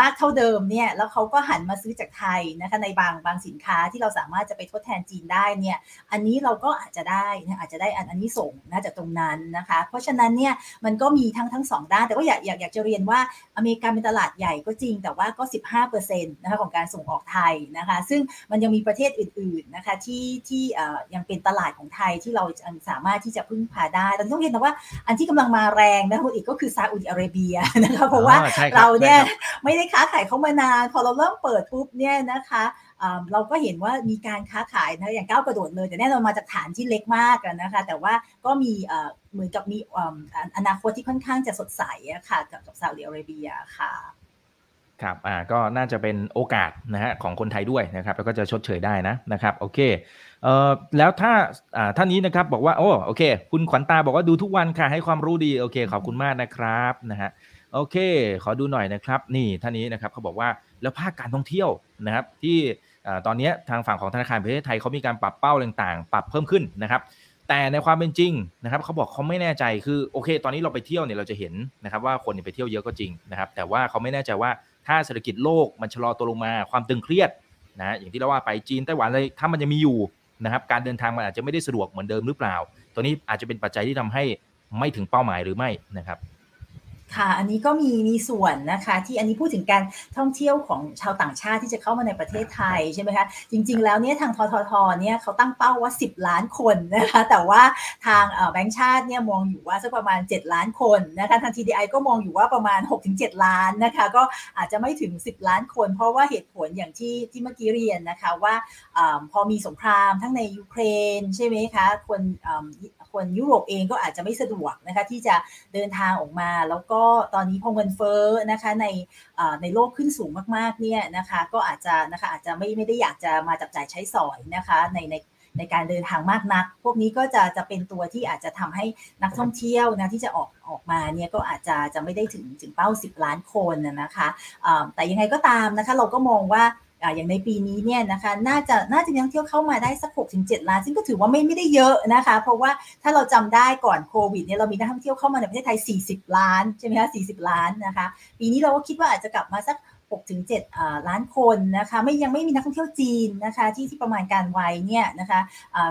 มากเท่าเดิมเนี่ยแล้วเขาก็หันมาซื้อจากไทยนะคะในบางบางสินค้าที่เราสามารถจะไปทดแทนจีนได้เนี่ยอันนี้เราก็อาจจะได้อาจจะได้อันอันนี้ส่งนะจากตรงนั้นนะคะ เพราะฉะนั้นเนี่ยมันก็มีทั้งทั้งสองด้าน แต่ก็อยากอยากอยากจะเรียนว่าอเมริกาเป็นตลาดใหญ่ก็จริง แต่ว่าก็ 15%นะคะของการส่งออกไทยนะคะ ซึ่งมันยังมีประเทศอื่นๆนะคะที่ที่ยังเป็นตลาดของไทยที่เราสามารถที่จะพึ่งพาได้แต่ต้องเรียนนะว่าอันที่กำลังมาแรงนะคุณอีกก็คือซาอุดิอาระเบียนะคะเพราะว่าเราเนี่ยไม่ได้ค้าขายเขามานานพอเราเริ่มเปิดปุ๊บเนี่ยนะคะ เราก็เห็นว่ามีการค้าขายนะอย่างก้าวกระโดดเลย แต่แน่นอนมาจากฐานที่เล็กมากนะคะ แต่ว่าก็มีเหมือนกับมีอนาคตที่ค่อนข้างจะสดใสค่ะกับกับซาอุดิอาระเบียค่ะครับ อ่า ก็น่าจะเป็นโอกาสนะฮะของคนไทยด้วยนะครับ แล้วก็จะชดเชยได้นะนะครับ โอเค เอ่อ แล้วถ้า อ่า ท่านนี้นะครับ บอกว่า โอ้ โอเค คุณขวัญตาบอกว่าดูทุกวันค่ะ ให้ความรู้ดี โอเค ขอบคุณมากนะครับ นะฮะ โอเค ขอดูหน่อยนะครับ นี่ ท่านนี้นะครับเขาบอกว่า แล้วภาคการท่องเที่ยวนะครับ ที่ ตอนนี้ทางฝั่งของธนาคารประเทศไทยเขามีการปรับเป้าต่างๆ ปรับเพิ่มขึ้นนะครับแต่ในความเป็นจริงนะครับเขาบอกเขาไม่แน่ใจคือโอเค ตอนนี้เราไปเที่ยวเนี่ยเราจะเห็นนะครับว่าคนไปเที่ยวเยอะก็จริงนะครับแต่ว่าเขาไม่แน่ใจว่าถ้าเศรษฐกิจโลกมันชะลอตัวลงมาความตึงเครียดนะอย่างที่เราว่าไปจีนไต้หวันเลยถ้ามันยังมีอยู่นะครับการเดินทางมันอาจจะไม่ได้สะดวกเหมือนเดิมหรือเปล่า ตัวนี้อาจจะเป็นปัจจัยที่ทำให้ไม่ถึงเป้าหมายหรือไม่นะครับ ค่ะ อันนี้ก็มีมีส่วนนะคะ ที่อันนี้พูดถึงการท่องเที่ยวของชาวต่างชาติที่จะเข้ามาในประเทศไทยใช่ไหมคะจริง ๆ แล้วเนี่ยทางทททเนี่ยเขาตั้งเป้าว่า 10 ล้านคนนะคะแต่ว่าทางแบงก์ชาติเนี่ยมองอยู่ว่าสักประมาณ 7 ล้านคนนะคะทาง TDI ก็มองอยู่ว่าประมาณ 6-7 ล้านนะคะก็อาจจะไม่ถึง 10 ล้านคน เพราะว่าเหตุผลอย่างที่ที่เมื่อกี้เรียนนะคะว่าอพอมีสงครามทั้งในยูเครนใช่ไหมคะคน คนยุโรปเองก็อาจจะไม่สะดวกนะคะที่จะเดินทางออกมา แล้วก็ตอนนี้พอเงินเฟ้อนะคะในในโลกขึ้นสูงมากๆเนี่ยนะคะก็อาจจะนะคะอาจจะไม่ไม่ได้อยากจะมาจับจ่ายใช้สอยนะคะในในในการเดินทางมากนัก พวกนี้ก็จะจะเป็นตัวที่อาจจะทำให้นักท่องเที่ยวนะที่จะออกออกมาเนี่ยก็อาจจะจะไม่ได้ถึงถึงเป้า 10 ล้านคนนะคะแต่ยังไงก็ตามนะคะเราก็มองว่า อย่างในปีนี้เนี่ยนะคะน่าจะน่าจะยังเที่ยวเข้ามาได้สัก6ถึง7ล้านซึ่งก็ถือว่าไม่ไม่ได้เยอะนะคะ เพราะว่าถ้าเราจำได้ก่อนโควิดเนี่ยเรามีนักท่องเที่ยวเข้ามาในประเทศไทย 40 ล้านใช่ไหมคะ40 ล้านนะคะ ปีนี้เราก็คิดว่าอาจจะกลับมาสัก6ถึง7ล้านคนนะคะไม่ยังไม่มีนักท่องเที่ยวจีนนะคะที่ที่ประมาณการไว้เนี่ยนะคะ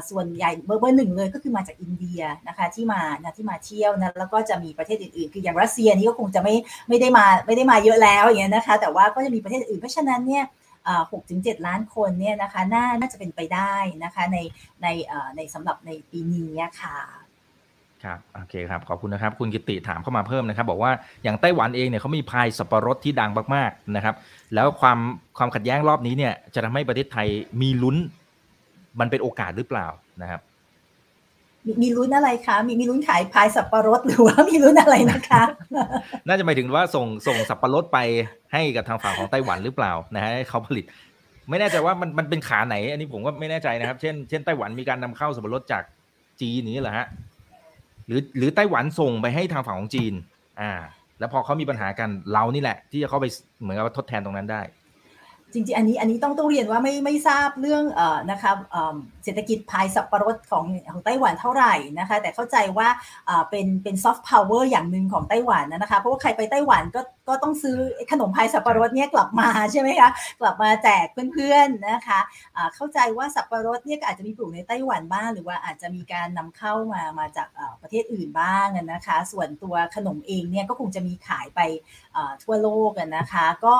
ส่วนใหญ่เบอร์เบอร์หนึ่งเลยก็คือมาจากอินเดียนะคะที่มานะที่มาเที่ยวนะแล้วก็จะมีประเทศอื่นๆ คืออย่างรัสเซียนี่ก็คงจะไม่ไม่ได้มาไม่ได้มาเยอะแล้วอย่างเงี้ยนะคะแต่ว่าก็จะมีประเทศอื่นเพราะฉะนั้นเนี่ย หกถึงเจ็ดล้านคนเนี่ยนะคะน่าน่าจะเป็นไปได้นะคะในในในสำหรับในปีนี้ค่ะครับโอเคครับขอบคุณนะครับ คุณกิติถามเข้ามาเพิ่มนะครับ บอกว่าอย่างไต้หวันเองเนี่ยเขามีพายสับปะรดที่ดังมากๆนะครับ แล้วความความขัดแย้งรอบนี้เนี่ยจะทำให้ประเทศไทยมีลุ้น มันเป็นโอกาสหรือเปล่านะครับ มีลุ้นอะไรคะ มีมีลุ้นขายพายสับปะรดหรือว่ามีลุ้นอะไรนะคะ น่าจะหมายถึงว่าส่งส่งสับปะรดไปให้กับทางฝั่งของไต้หวันหรือเปล่านะฮะให้เขาผลิต ไม่แน่ใจว่ามันมันเป็นขาไหน อันนี้ผมก็ไม่แน่ใจนะครับ เช่นเช่นไต้หวันมีการนำเข้าสับปะรดจากจีนนี้เหรอฮะหรือหรือไต้หวันส่งไปให้ทางฝั่งของจีน อ่า แล้วพอเขามีปัญหากันเรานี่แหละ ที่จะเข้าไปเหมือนกับทดแทนตรงนั้นได้ จริงๆ อันนี้อันนี้ต้องต้องเรียนว่าไม่ไม่ทราบเรื่องเอ่อนะคะเศรษฐกิจภายสับปะรดของของไต้หวันเท่าไหร่นะคะ แต่เข้าใจว่าเป็นเป็น soft power อย่างหนึ่งของไต้หวันนะคะ เพราะว่าใครไปไต้หวันก็ก็ต้องซื้อขนมพายสับปะรดเนี่ยกลับมาใช่ไหมคะกลับมาแจกเพื่อนๆนะคะเข้าใจว่าสับปะรดเนี่ยอาจจะมีปลูกในไต้หวันบ้าง หรือว่าอาจจะมีการนำเข้ามามาจากประเทศอื่นบ้างนะคะ ส่วนตัวขนมเองเนี่ยก็คงจะมีขายไปทั่วโลกนะคะ ก็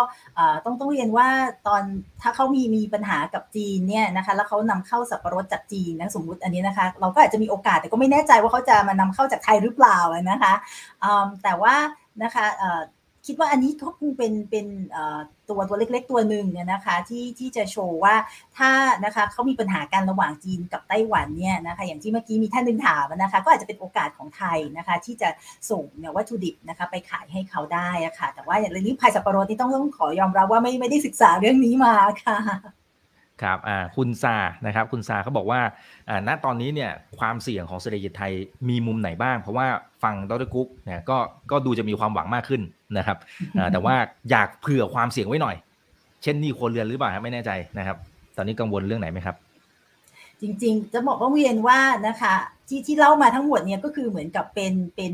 ต้องต้องเรียนว่าตอนถ้าเขามีมีปัญหากับจีนเนี่ยนะคะแล้วเขานำเข้าสับปะรดจากจีนนะสมมุติอันนี้นะคะ เราก็อาจจะมีโอกาสแต่ก็ไม่แน่ใจว่าเขาจะมานำเข้าจากไทยหรือเปล่านะคะแต่ว่านะคะคิดว่าอันนี้ก็คงเป็นเป็นตัวตัวเล็กๆตัวหนึ่งเนี่ยนะคะที่ที่จะโชว์ว่าถ้านะคะเขามีปัญหาการระหว่างจีนกับไต้หวันเนี่ยนะคะอย่างที่เมื่อกี้มีท่านหนึ่งถามนะคะก็อาจจะเป็นโอกาสของไทยนะคะที่จะส่งเนี่ยวัตถุดิบนะคะไปขายให้เขาได้ะค่ะแต่ว่าอย่างเรื่องพายสับปะรดนี่ต้องต้องขอยอมรับว่าไม่ไม่ได้ศึกษาเรื่องนี้มาค่ะ ครับอ่าคุณซานะครับ คุณซาเขาบอกว่าอ่าณตอนนี้เนี่ยความเสี่ยงของเศรษฐกิจไทยมีมุมไหนบ้าง เพราะว่าฟังดรกุ๊กเนี่ยก็ก็ดูจะมีความหวังมากขึ้นนะครับอ่าแต่ว่าอยากเผื่อความเสี่ยงไว้หน่อย เช่นนี่ครัวเรือนหรือเปล่าไม่แน่ใจนะครับ ตอนนี้กังวลเรื่องไหนไหมครับ จริงๆ จะบอกว่าเวียนว่านะคะที่ที่เล่ามาทั้งหมดเนี่ยก็คือเหมือนกับเป็นเป็น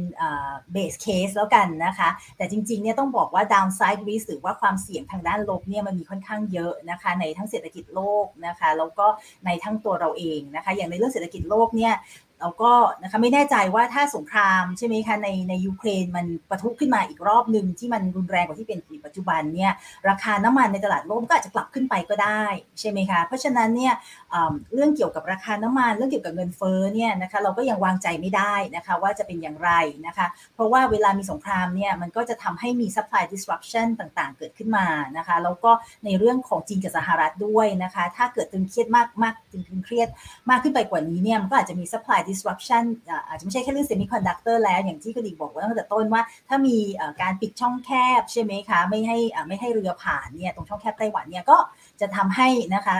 เบสเคสแล้วกันนะคะ แต่จริงๆเนี่ยต้องบอกว่า downside risk หรือว่าความเสี่ยงทางด้านลบเนี่ยมันมีค่อนข้างเยอะนะคะในทั้งเศรษฐกิจโลกนะคะแล้วก็ในทั้งตัวเราเองนะคะอย่างในเรื่องเศรษฐกิจโลกเนี่ย เราก็นะคะไม่แน่ใจว่าถ้าสงครามใช่ไหมคะในในยูเครนมันปะทุขึ้นมาอีกรอบหนึ่งที่มันรุนแรงกว่าที่เป็นปัจจุบันเนี่ยราคาน้ำมันในตลาดโลกก็อาจจะกลับขึ้นไปก็ได้ใช่ไหมคะเพราะฉะนั้นเนี่ยเรื่องเกี่ยวกับราคาน้ำมัน เรื่องเกี่ยวกับเงินเฟ้อเนี่ยนะคะเราก็ยังวางใจไม่ได้นะคะว่าจะเป็นอย่างไรนะคะเพราะว่าเวลามีสงครามเนี่ยมันก็จะทำให้มี supply disruption ต่างๆ เกิดขึ้นมานะคะแล้วก็ในเรื่องของจีนกับสหรัฐด้วยนะคะถ้าเกิดตึงเครียดมากมากตึงเครียดมากขึ้นไปกว่านี้เนี่ยมันก็อาจจะมี supply disruption อาจจะไม่ใช่แค่เรื่อง semiconductor แล้ว อย่างที่กดิกบอกว่าตั้งแต่ต้นว่า ถ้ามีการปิดช่องแคบใช่ไหมคะ ไม่ให้ไม่ให้เรือผ่านเนี่ยตรงช่องแคบไต้หวันเนี่ยก็จะทำให้นะคะ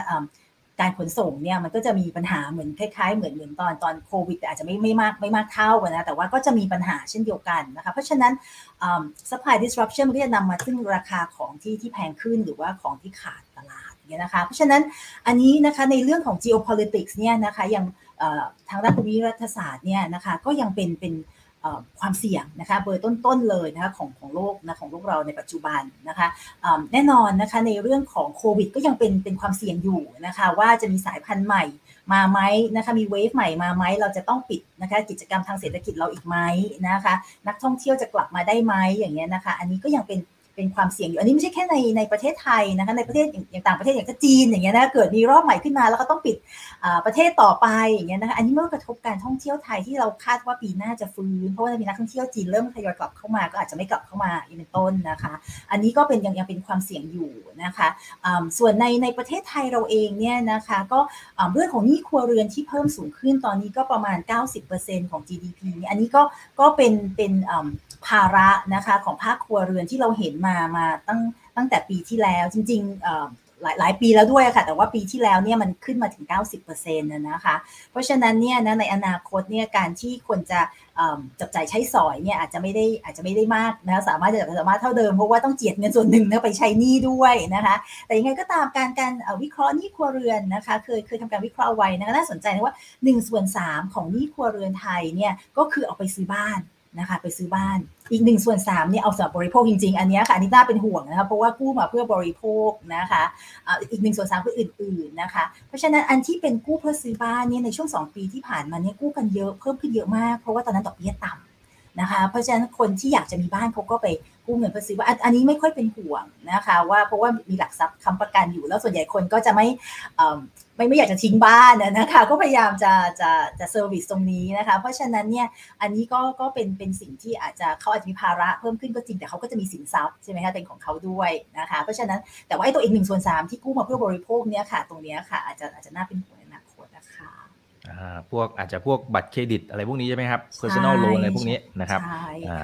การขนส่งเนี่ยมันก็จะมีปัญหาเหมือนคล้ายๆ เหมือนเหมือนตอนตอนโควิดแต่อาจจะไม่ไม่มากไม่มากเท่านะ แต่ว่าก็จะมีปัญหาเช่นเดียวกันนะคะ เพราะฉะนั้น supply disruption มันก็จะนำมาซึ่งราคาของที่ที่แพงขึ้นหรือว่าของที่ขาดตลาดเนี่ยนะคะ เพราะฉะนั้นอันนี้นะคะในเรื่องของ geopolitics เนี่ยนะคะยัง ทางด้านภูมิรัฐศาสตร์เนี่ยนะคะก็ยังเป็นเป็นความเสี่ยงนะคะเบอร์ต้นๆเลยนะคะของของโลกนะของโลกเราในปัจจุบันนะคะแน่นอนนะคะในเรื่องของโควิดก็ยังเป็นเป็นความเสี่ยงอยู่นะคะว่าจะมีสายพันธุ์ใหม่มาไหมนะคะมีเวฟใหม่มาไหมเราจะต้องปิดนะคะกิจกรรมทางเศรษฐกิจเราอีกไหมนะคะนักท่องเที่ยวจะกลับมาได้ไหมอย่างเงี้ยนะคะอันนี้ก็ยังเป็น เป็นความเสี่ยงอยู่ อันนี้ไม่ใช่แค่ในในประเทศไทยนะคะ ในประเทศอย่างต่างประเทศอย่างจีนอย่างเงี้ยนะเกิดมีรอบใหม่ขึ้นมาแล้วก็ต้องปิดประเทศต่อไปอย่างเงี้ยนะคะอันนี้เมื่อกระทบการท่องเที่ยวไทยที่เราคาดว่าปีหน้าจะฟื้นเพราะว่ามีนักท่องเที่ยวจีนเริ่มทยอยกลับเข้ามาก็อาจจะไม่กลับเข้ามาอีกเป็นต้นนะคะ อันนี้ก็เป็นยังยังเป็นความเสี่ยงอยู่นะคะส่วนในในประเทศไทยเราเองเนี่ยนะคะก็เรื่องของหนี้ครัวเรือนที่เพิ่มสูงขึ้นตอนนี้ก็ประมาณ 90%ของ GDP อันนี้ก็ก็เป็นเป็น ภาระนะคะของภาคครัวเรือนที่เราเห็นมามาตั้งตั้งแต่ปีที่แล้วจริงๆหลายหลายปีแล้วด้วยค่ะ แต่ว่าปีที่แล้วเนี่ยมันขึ้นมาถึง 90%นะคะ เพราะฉะนั้นเนี่ยนะในอนาคตเนี่ยการที่คนจะจับจ่ายใช้สอยเนี่ยอาจจะไม่ได้อาจจะไม่ได้มากนะสามารถจะสามารถเท่าเดิมเพราะว่าต้องเจียดเงินส่วนหนึ่งนะไปใช้หนี้ด้วยนะคะแต่ยังไงก็ตามการการวิเคราะห์หนี้ครัวเรือนนะคะเคยเคยทำการวิเคราะห์ไว้นะคะน่าสนใจนะว่า1ส่วน3ของหนี้ครัวเรือนไทยเนี่ยก็คือเอาไปซื้อบ้านนะคะไปซื้อบ้าน อีกหนึ่งส่วนสามเนี่ยเอาสำหรับบริโภคจริงๆ อันนี้ค่ะอันนี้น่าเป็นห่วงนะคะเพราะว่ากู้มาเพื่อบริโภคนะคะอีกหนึ่งส่วนสามคืออื่น ๆนะคะ เพราะฉะนั้นอันที่เป็นกู้เพื่อซื้อบ้านเนี่ยในช่วง 2 ปีที่ผ่านมาเนี่ยกู้กันเยอะเพิ่มขึ้นเยอะมากเพราะว่าตอนนั้นดอกเบี้ยต่ำ นะคะ เพราะฉะนั้นคนที่อยากจะมีบ้านเขาก็ไปกู้เงินเพื่อซื้อบ้าอันนี้ไม่ค่อยเป็นห่วงนะคะ ว่าเพราะว่ามีหลักทรัพย์ค้ำประกันอยู่ แล้วส่วนใหญ่คนก็จะไม่ไม่ไม่อยากจะทิ้งบ้านนะคะก็พยายามจะจะจะ service ตรงนี้นะคะเพราะฉะนั้นเนี่ยอันนี้ก็ก็เป็นเป็นสิ่งที่อาจจะเขาอาจจะมีภาระเพิ่มขึ้นก็จริงแต่เขาก็จะมีสินทรัพย์ใช่ไหมคะเป็นของเขาด้วยนะคะเพราะฉะนั้นแต่ว่าไอ้ตัวอีกหนึ่งส่วนสามที่กู้มาเพื่อบริโภคเนี่ยค่ะ ตรงนี้ค่ะอาจจะอาจจะน่าเป็นห่วงในอนาคตนะคะ อ่าพวกอาจจะพวกบัตรเครดิตอะไรพวกนี้ใช่ไหมครับ personal loan อะไรพวกนี้นะครับใช่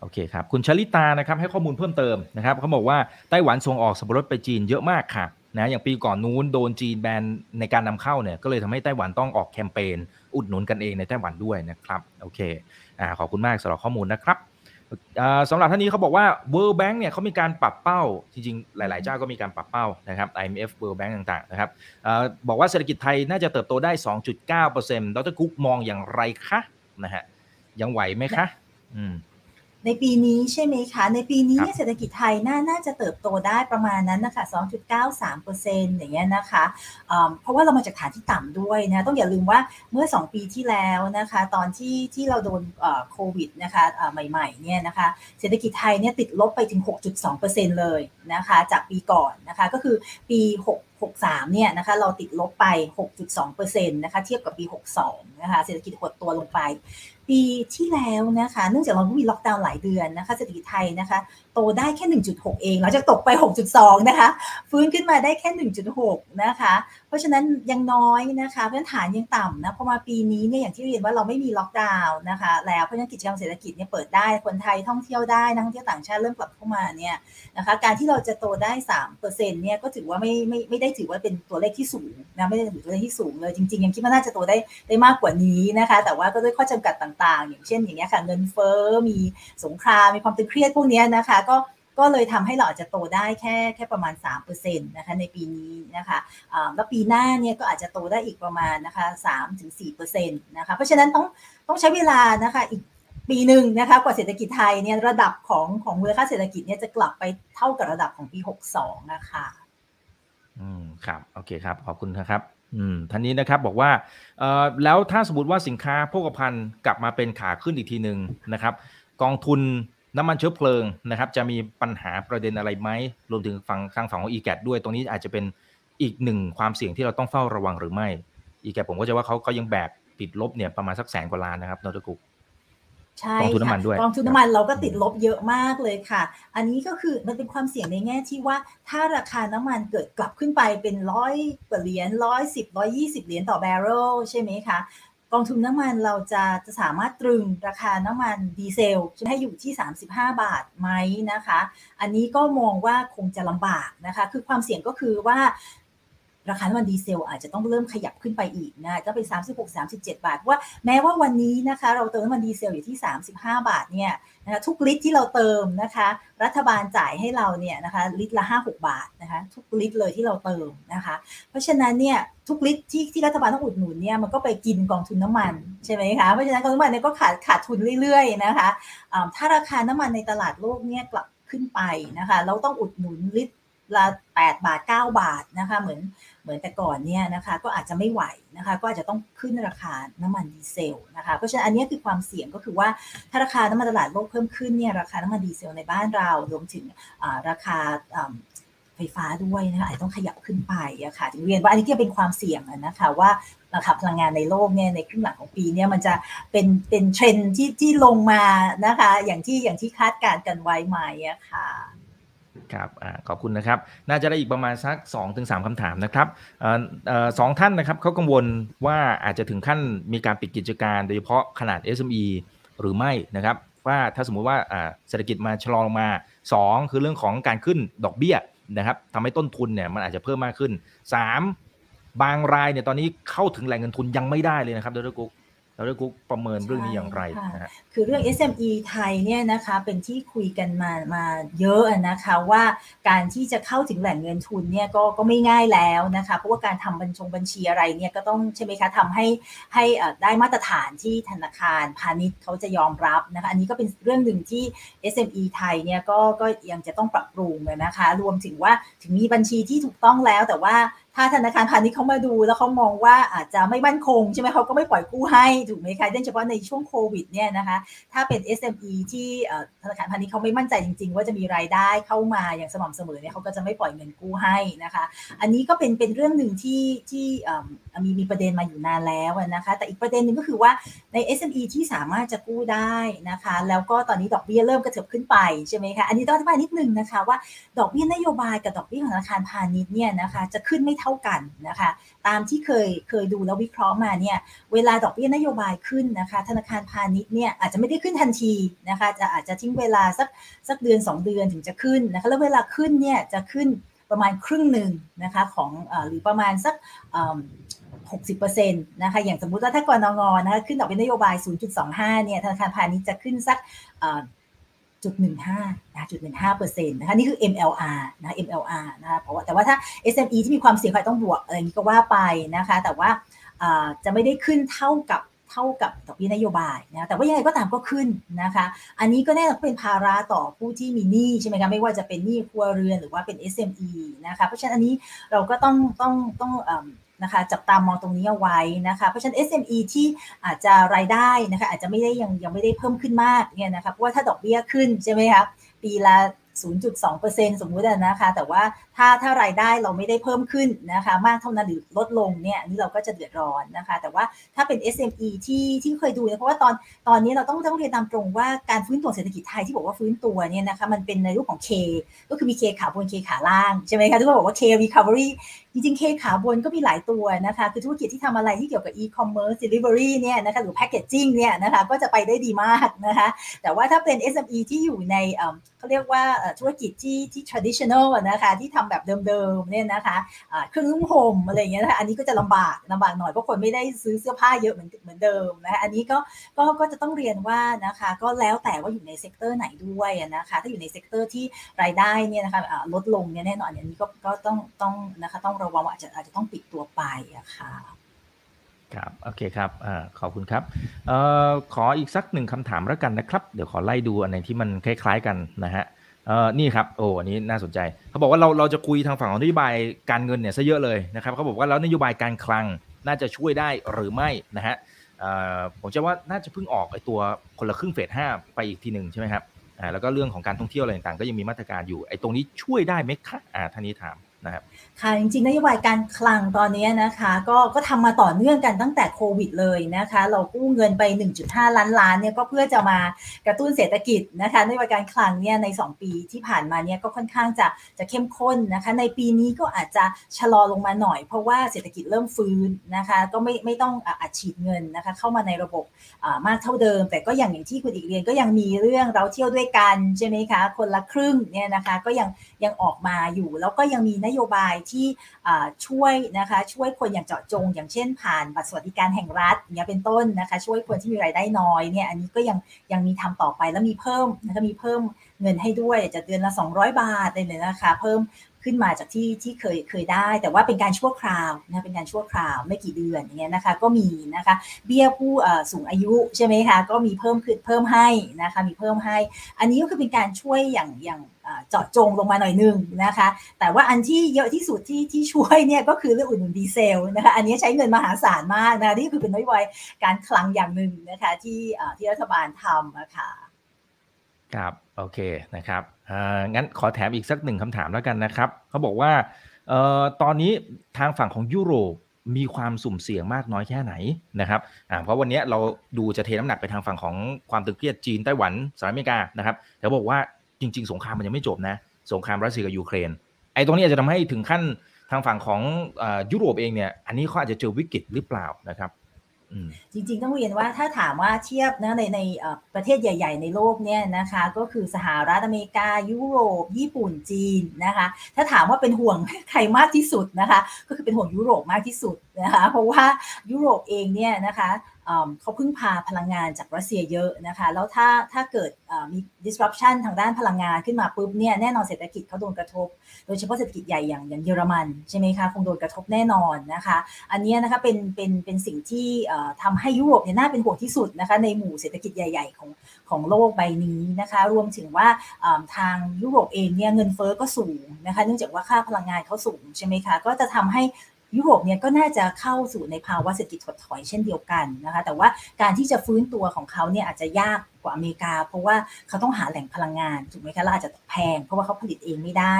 โอเคครับ คุณชลิตานะครับให้ข้อมูลเพิ่มเติมนะครับเขาบอกว่าไต้หวันส่งออกสับปะรดไปจีนเยอะมากค่ะนะอย่างปีก่อนนู้นโดนจีนแบนในการนำเข้าเนี่ยก็เลยทำให้ไต้หวันต้องออกแคมเปญอุดหนุนกันเองในไต้หวันด้วยนะครับโอเคอ่าขอบคุณมากสำหรับข้อมูลนะครับ สำหรับท่านนี้เขาบอกว่า World Bank เนี่ยเขามีการปรับเป้า จริงๆ หลายๆ เจ้าก็มีการปรับเป้านะครับ IMF World Bank ต่างๆ นะครับบอกว่าเศรษฐกิจไทยน่าจะเติบโตได้ 2.9%ดรกุ๊กมองอย่างไรคะนะฮะยังไหวไหมคะ อืม ในปีนี้ใช่ไหมคะ ในปีนี้เศรษฐกิจไทยน่าน่าจะเติบโตได้ประมาณนั้นนะคะ 2.93%อย่างเงี้ยนะคะเพราะว่าเรามาจากฐานที่ต่ำด้วยนะต้องอย่าลืมว่าเมื่อ 2 ปีที่แล้วนะคะ ตอนที่ที่เราโดนโควิดนะคะใหม่ๆเนี่ยนะคะเศรษฐกิจไทยเนี่ยติดลบไปถึง 6.2%เลยนะคะ จากปีก่อนนะคะก็คือปี 6 63 เนี่ยนะคะเราติดลบไป 6.2%นะคะเทียบกับปี 62 นะคะเศรษฐกิจหดตัวลงไป ปีที่แล้วนะคะเนื่องจากเรามีล็อกดาวน์หลายเดือนนะคะเศรษฐกิจไทยนะคะโตได้แค่ 1.6 เองหลังจากตกไป 6.2 นะคะ ฟื้นขึ้นมาได้แค่ 1.6 นะคะ เพราะฉะนั้นยังน้อยนะคะพื้นฐานยังต่ำนะพอมาปีนี้เนี่ยอย่างที่เรียนว่าเราไม่มีล็อกดาวน์นะคะ แล้วเพราะฉะนั้นกิจกรรมเศรษฐกิจเนี่ยเปิดได้คนไทยท่องเที่ยวได้นักท่องเที่ยวต่างชาติเริ่มกลับเข้ามาเนี่ยนะคะการที่เราจะโตได้3%เนี่ยก็ถือว่าไม่ไม่ไม่ได้ถือว่าเป็นตัวเลขที่สูงนะไม่ได้ถือตัวเลขที่สูงเลยจริงๆยังคิดว่าน่าจะโตได้ได้มากกว่านี้นะคะ แต่ว่าก็ด้วยข้อจำกัดต่าง ๆ อย่างเช่นอย่างเงี้ยค่ะเงินเฟ้อมีสงครามมีความตึงเครียดพวกนี้นะคะก็ก็เลยทำให้เราอาจจะโตได้แค่แค่ประมาณ3%นะคะในปีนี้นะคะแล้วปีหน้าเนี่ยก็อาจจะโตได้อีกประมาณนะคะ3-4%นะคะเพราะฉะนั้นต้องต้องใช้เวลานะคะอีกปีหนึ่งนะคะกว่าเศรษฐกิจไทยเนี่ยระดับของของมูลค่าเศรษฐกิจเนี่ยจะกลับไปเท่ากับระดับของปี 62 นะคะอืมครับโอเคครับขอบคุณนะครับอืมท่านนี้นะครับบอกว่าเอ่อแล้วถ้าสมมติว่าสินค้าโภคภัณฑ์กลับมาเป็นขาขึ้นอีกทีหนึ่งนะครับ กองทุน น้ำมันเชื้อเพลิงนะครับ จะมีปัญหาประเด็นอะไรไหมรวมถึงฝั่งทางฝั่งของอีแกด้วย ตรงนี้อาจจะเป็นอีกหนึ่งความเสี่ยงที่เราต้องเฝ้าระวังหรือไม่อีแกผมก็จะว่าเขาเขายังแบกติดลบเนี่ยประมาณสักแสนกว่าล้านนะครับนอตกุกใช่กองทุนน้ำมันด้วยกองทุนน้ำมันเราก็ติดลบเยอะมากเลยค่ะ อันนี้ก็คือมันเป็นความเสี่ยงในแง่ที่ว่าถ้าราคาน้ำมันเกิดกลับขึ้นไปเป็นร้อยกว่าเหรียญร้อยสิบร้อยยี่สิบเหรียญต่อแบเรลใช่ไหมคะ กองทุนน้ำมันเราจะจะสามารถตรึงราคาน้ำมันดีเซลให้อยู่ที่ 35 บาทไหมนะคะ อันนี้ก็มองว่าคงจะลำบากนะคะ คือความเสี่ยงก็คือว่า ราคาน้ำมันดีเซลอาจจะต้องเริ่มขยับขึ้นไปอีกนะก็เป็น 36 37 บาทว่าแม้ว่าวันนี้นะคะ เราเติมน้ำมันดีเซลอยู่ที่ 35 บาทเนี่ยนะคะทุกลิตรที่เราเติมนะคะ รัฐบาลจ่ายให้เราเนี่ยนะคะลิตรละ 5-6 บาทนะคะทุกลิตรเลยที่เราเติมนะคะ เพราะฉะนั้นเนี่ยทุกลิตรที่ที่รัฐบาลต้องอุดหนุนเนี่ยมันก็ไปกินกองทุนน้ามันใช่ไหมคะเพราะฉะนั้นกองทุนน้ำมันเนี่ยก็ขาดขาดทุนเรื่อยๆนะคะถ้าราคาน้ำมันในตลาดโลกเนี่ยกลับขึ้นไปนะคะ เราต้องอุดหนุนลิตร ละ8บาท 9 บาทนะคะเหมือนเหมือนแต่ก่อนเนี่ยนะคะก็อาจจะไม่ไหวนะคะก็อาจจะต้องขึ้นราคาน้ำมันดีเซลนะคะเพราะฉะนั้นอันนี้คือความเสี่ยงก็คือว่าถ้าราคาน้ำมันตลาดโลกเพิ่มขึ้นเนี่ยราคาน้ำมันดีเซลในบ้านเรารวมถึงราคาไฟฟ้าด้วยนะคะอาจต้องขยับขึ้นไปอะค่ะถึงเรียนว่าอันนี้ที่เป็นความเสี่ยงนะคะว่าราคาพลังงานในโลกเนี่ยในครึ่งหลังของปีเนี่ยมันจะเป็นเป็นเทรนที่ที่ลงมานะคะอย่างที่อย่างที่คาดการณ์กันไว้ไหมอะค่ะ ครับอขอบคุณนะครับ น่าจะได้อีกประมาณสัก2-3ถึงคำถามนะครับสองท่านนะครับเขากังวลว่าอาจจะถึงขั้นมีการปิดกิจการ โดยเฉพาะขนาด SME หรือไม่นะครับ ว่าถ้าสมมุติว่าเศรษฐกิจมาชะลอลงมา 2 คือเรื่องของการขึ้นดอกเบี้ยนะครับทำให้ต้นทุนเนี่ยมันอาจจะเพิ่มมากขึ้น 3 บางรายเนี่ยตอนนี้เข้าถึงแหล่งเงินทุนยังไม่ได้เลยนะครับดรกุ๊ก แล้วเรื่องกุ๊กประเมินเรื่องนี้อย่างไรนะะคือเรื่อง SME ไทยเนี่ยนะคะเป็นที่คุยกันมามาเยอะนะคะว่าการที่จะเข้าถึงแหล่งเงินทุนเนี่ยก็ก็ไม่ง่ายแล้วนะคะเพราะว่าการทำบัญชงบัญชีอะไรเนี่ยก็ต้องใช่ไหมคะทำให้ให้ได้มาตรฐานที่ธนาคารพาณิชย์เขาจะยอมรับนะคะอันนี้ก็เป็นเรื่องหนึ่งที่ SME ไทยเนี่ยก็ก็ยังจะต้องปรับปรุงนะคะรวมถึงว่าถึงมีบัญชีที่ถูกต้องแล้วแต่ว่าถ้าธนาคารพาณิชย์เขามาดูแล้วเขามองว่าอาจจะไม่มั่นคงใช่ไหมเขาก็ไม่ปล่อยกู้ให้ถูกไหมคะโดยเฉพาะในช่วงโควิดเนี่ยนะคะถ้าเป็น SME ที่ธนาคารพาณิชย์เขาไม่มั่นใจจริง ๆ ว่าจะมีรายได้เข้ามาอย่างสม่ำเสมอเนี่ยเขาก็จะไม่ปล่อยเงินกู้ให้นะคะ อันนี้ก็เป็นเป็นเรื่องหนึ่งที่ที่มีมีประเด็นมาอยู่นานแล้วนะคะ แต่อีกประเด็นหนึ่งก็คือว่าใน SME ที่สามารถจะกู้ได้นะคะ แล้วก็ตอนนี้ดอกเบี้ยเริ่มกระเถิบขึ้นไปใช่ไหมคะอันนี้ต้องอธิบายนิดนึงนะคะว่าดอกเบี้ยนโยบายกับดอกเบี้ยของธนาคารพาณิชย์เนี่ยนะคะจะขึ้นไม่เท่ากันนะคะ ตามที่เคยเคยดูแล้ววิเคราะห์มาเนี่ยเวลาดอกเบี้ยนโยบายขึ้นนะคะ ธนาคารพาณิชย์เนี่ยอาจจะไม่ได้ขึ้นทันทีนะคะ จะอาจจะทิ้งเวลาสักสักเดือน 2 เดือนถึงจะขึ้นนะคะแล้วเวลาขึ้นเนี่ยจะขึ้นประมาณครึ่งหนึ่งนะคะของอหรือประมาณสัก60%นะคะ อย่างสมมุติว่าถ้ากรนงนะคะขึ้นดอกเบี้ยนโยบาย 0.25 เนี่ย ธนาคารพาณิชย์จะขึ้นสัก จุดหนึ่งห้านะจุดหนึ่งห้าเปอร์เซ็นต์นะคะนี่คือ MLR นะ MLR นะคะเพราะว่าแต่ว่าถ้า SME ที่มีความเสี่ยงอาจต้องบวกอะไรนี้ก็ว่าไปนะคะ แต่ว่าจะไม่ได้ขึ้นเท่ากับเท่ากับดอกเบี้ยนโยบายนะแต่ว่ายังไงก็ตามก็ขึ้นนะคะ อันนี้ก็แน่นอนเป็นภาระต่อผู้ที่มีหนี้ใช่ไหมคะไม่ว่าจะเป็นหนี้ครัวเรือนหรือว่าเป็น SME นะคะเพราะฉะนั้นอันนี้เราก็ต้องต้องต้อง นะคะจับตามองตรงนี้เอาไว้นะคะเพราะฉะนั้น SME ที่อาจจะรายได้นะคะอาจจะไม่ได้ยังยังไม่ได้เพิ่มขึ้นมากเนี่ยนะคะเพราะว่าถ้าดอกเบี้ยขึ้นใช่ไหมคะปีละ0.2%สมมุตินะคะ แต่ว่าถ้าถ้ารายได้เราไม่ได้เพิ่มขึ้นนะคะ มากเท่านั้นหรือลดลงเนี่ยนี่เราก็จะเดือดร้อนนะคะ แต่ว่าถ้าเป็น SME ที่ที่เคยดูนะเพราะว่าตอนตอนนี้เราต้องต้องเรียนตามตรงว่าการฟื้นตัวเศรษฐกิจไทยที่บอกว่าฟื้นตัวเนี่ยนะคะมันเป็นในรูปของ K ก็คือมี K ขาบน K ขาล่างใช่ไหมคะที่เขาบอกว่า K recovery จริงๆ K ขาบนก็มีหลายตัวนะคะ คือธุรกิจที่ทำอะไรที่เกี่ยวกับ e-commerce delivery เนี่ยนะคะหรือ packaging เนี่ยนะคะก็จะไปได้ดีมากนะคะ แต่ว่าถ้าเป็น SME ที่อยู่ในเขาเรียกว่าธุรกิจที่ที่ traditional นะคะที่ทำแบบเดิมๆเนี่ยนะคะเครื่องนุ่งห่มอะไรอย่างเงี้ยนะคะอันนี้ก็จะลำบากลำบากหน่อยเพราะคนไม่ได้ซื้อเสื้อผ้าเยอะเหมือนเหมือนเดิมนะคะอันนี้ก็ก็ก็จะต้องเรียนว่านะคะก็แล้วแต่ว่าอยู่ใน sector ไหนด้วยนะคะถ้าอยู่ใน sector ที่รายได้เนี่ยนะคะลดลงเนี่ยแน่นอนอันนี้ก็ก็ต้องต้องนะคะต้องระวังว่าอาจจะอาจจะต้องปิดตัวไปอะค่ะครับโอเคครับอขอบคุณครับออขออีกสักหนึ่งคำถามแล้วกันนะครับ เดี๋ยวขอไล่ดูอันไหนที่มันคล้าย ๆกันนะฮะนี่ครับโอ้อันนี้น่าสนใจ เขาบอกว่าเราเราจะคุยทางฝั่งของนโยบายการเงินเนี่ยซะเยอะเลยนะครับเขาบอกว่าแล้วนโยบายการคลังน่าจะช่วยได้หรือไม่นะฮะผมจะว่าน่าจะเพิ่งออกไอตัวคนละครึ่งเฟสห้าไปอีกทีหนึ่งใช่ไหมครับแล้วก็เรื่องของการท่องเที่ยวอะไรต่างๆก็ยังมีมาตรการอยู่ไอตรงนี้ช่วยได้ไหมคะท่านนี้ถามนะครับ ค่ะจริงๆนโยบายการคลังตอนนี้นะคะ ก็ก็ทำมาต่อเนื่องกันตั้งแต่โควิดเลยนะคะ เรากู้เงินไป 1.5 ล้านล้านเนี่ยก็เพื่อจะมากระตุ้นเศรษฐกิจนะคะนโยบายการคลังเนี่ยใน 2 ปีที่ผ่านมาเนี่ยก็ค่อนข้างจะจะเข้มข้นนะคะ ในปีนี้ก็อาจจะชะลอลงมาหน่อย เพราะว่าเศรษฐกิจเริ่มฟื้นนะคะ ก็ไม่ไม่ต้องอัดฉีดเงินนะคะเข้ามาในระบบมากเท่าเดิม แต่ก็อย่างอย่างที่คุณอีกเรียนก็ยังมีเรื่องเราเที่ยวด้วยกันใช่ไหมคะคนละครึ่งเนี่ยนะคะก็ยังยังออกมาอยู่แล้วก็ยังมีนโยบายที่ช่วยนะคะช่วยคนอย่างเจาะจง อย่างเช่นผ่านบัตรสวัสดิการแห่งรัฐเนี่ยเป็นต้นนะคะช่วยคนที่มีรายได้น้อยเนี่ยอันนี้ก็ยังยังมีทำต่อไปแล้วมีเพิ่มนะคะมีเพิ่มเงินให้ด้วยจะเดือนละ 200 บาทเลยนะคะเพิ่ม ขึ้นมาจากที่ที่เคยเคยได้ แต่ว่าเป็นการชั่วคราวนะเป็นการชั่วคราวไม่กี่เดือนอย่างเงี้ยนะคะก็มีนะคะเบี้ยผู้สูงอายุใช่ไหมคะก็มีเพิ่มขึ้นเพิ่มให้นะคะมีเพิ่มให้ อันนี้ก็คือเป็นการช่วยอย่างอย่างเจาะจงลงมาหน่อยนึงนะคะ แต่ว่าอันที่เยอะที่สุดที่ที่ช่วยเนี่ยก็คือเรื่องอุดหนุนดีเซลนะคะอันนี้ใช้เงินมหาศาลมากนะนี่คือเป็นนโยบายการคลังอย่างหนึ่งนะคะที่ที่รัฐบาลทำนะคะครับโอเคนะครับ งั้นขอแถมอีกสักหนึ่งคำถามแล้วกันนะครับเขาบอกว่าเอ่อตอนนี้ทางฝั่งของยุโรปมีความสุ่มเสี่ยงมากน้อยแค่ไหนนะครับอ่าเพราะวันนี้เราดูจะเทน้ำหนักไปทางฝั่งของความตึงเครียดจีนไต้หวันสหรัฐอเมริกานะครับแต่บอกว่าจริง ๆ สงครามมันยังไม่จบนะ สงครามรัสเซียกับยูเครนไอ้ตรงนี้อาจจะทำให้ถึงขั้นทางฝั่งของยุโรปเองเนี่ยอันนี้เขาอาจจะเจอวิกฤตหรือเปล่านะครับ จริงๆ ต้องเรียนว่าถ้าถามว่าเทียบนะในในประเทศใหญ่ ๆ ในโลกเนี่ยนะคะก็คือสหรัฐอเมริกา ยุโรป ญี่ปุ่นจีนนะคะถ้าถามว่าเป็นห่วงใครมากที่สุดนะคะก็คือเป็นห่วงยุโรปมากที่สุดนะคะเพราะว่ายุโรปเองเนี่ยนะคะ เขาพึ่งพาพลังงานจากรัสเซียเยอะนะคะ แล้วถ้าถ้าเกิดมี disruption ทางด้านพลังงานขึ้นมาปุ๊บเนี่ยแน่นอนเศรษฐกิจเขาโดนกระทบ โดยเฉพาะเศรษฐกิจใหญ่อย่างอย่างเยอรมันใช่ไหมคะคงโดนกระทบแน่นอนนะคะ อันนี้นะคะเป็นเป็นเป็นสิ่งที่ทำให้ยุโรปเนี่ยน่าเป็นห่วงที่สุดนะคะในหมู่เศรษฐกิจใหญ่ ๆ ของของโลกใบนี้นะคะ รวมถึงว่าทางยุโรปเองเนี่ยเงินเฟอ้อก็สูงนะคะ เนื่องจากว่าค่าพลังงานเขาสูงใช่ไหมคะก็จะทำให้ ยุโรปเนี่ยก็น่าจะเข้าสู่ในภาวะเศรษฐกิจถดถอยเช่นเดียวกันนะคะแต่ว่าการที่จะฟื้นตัวของเขาเนี่ยอาจจะยากกว่าอเมริกา เพราะว่าเขาต้องหาแหล่งพลังงานถูกไหมคะแล้วอาจจะแพง เพราะว่าเขาผลิตเองไม่ได้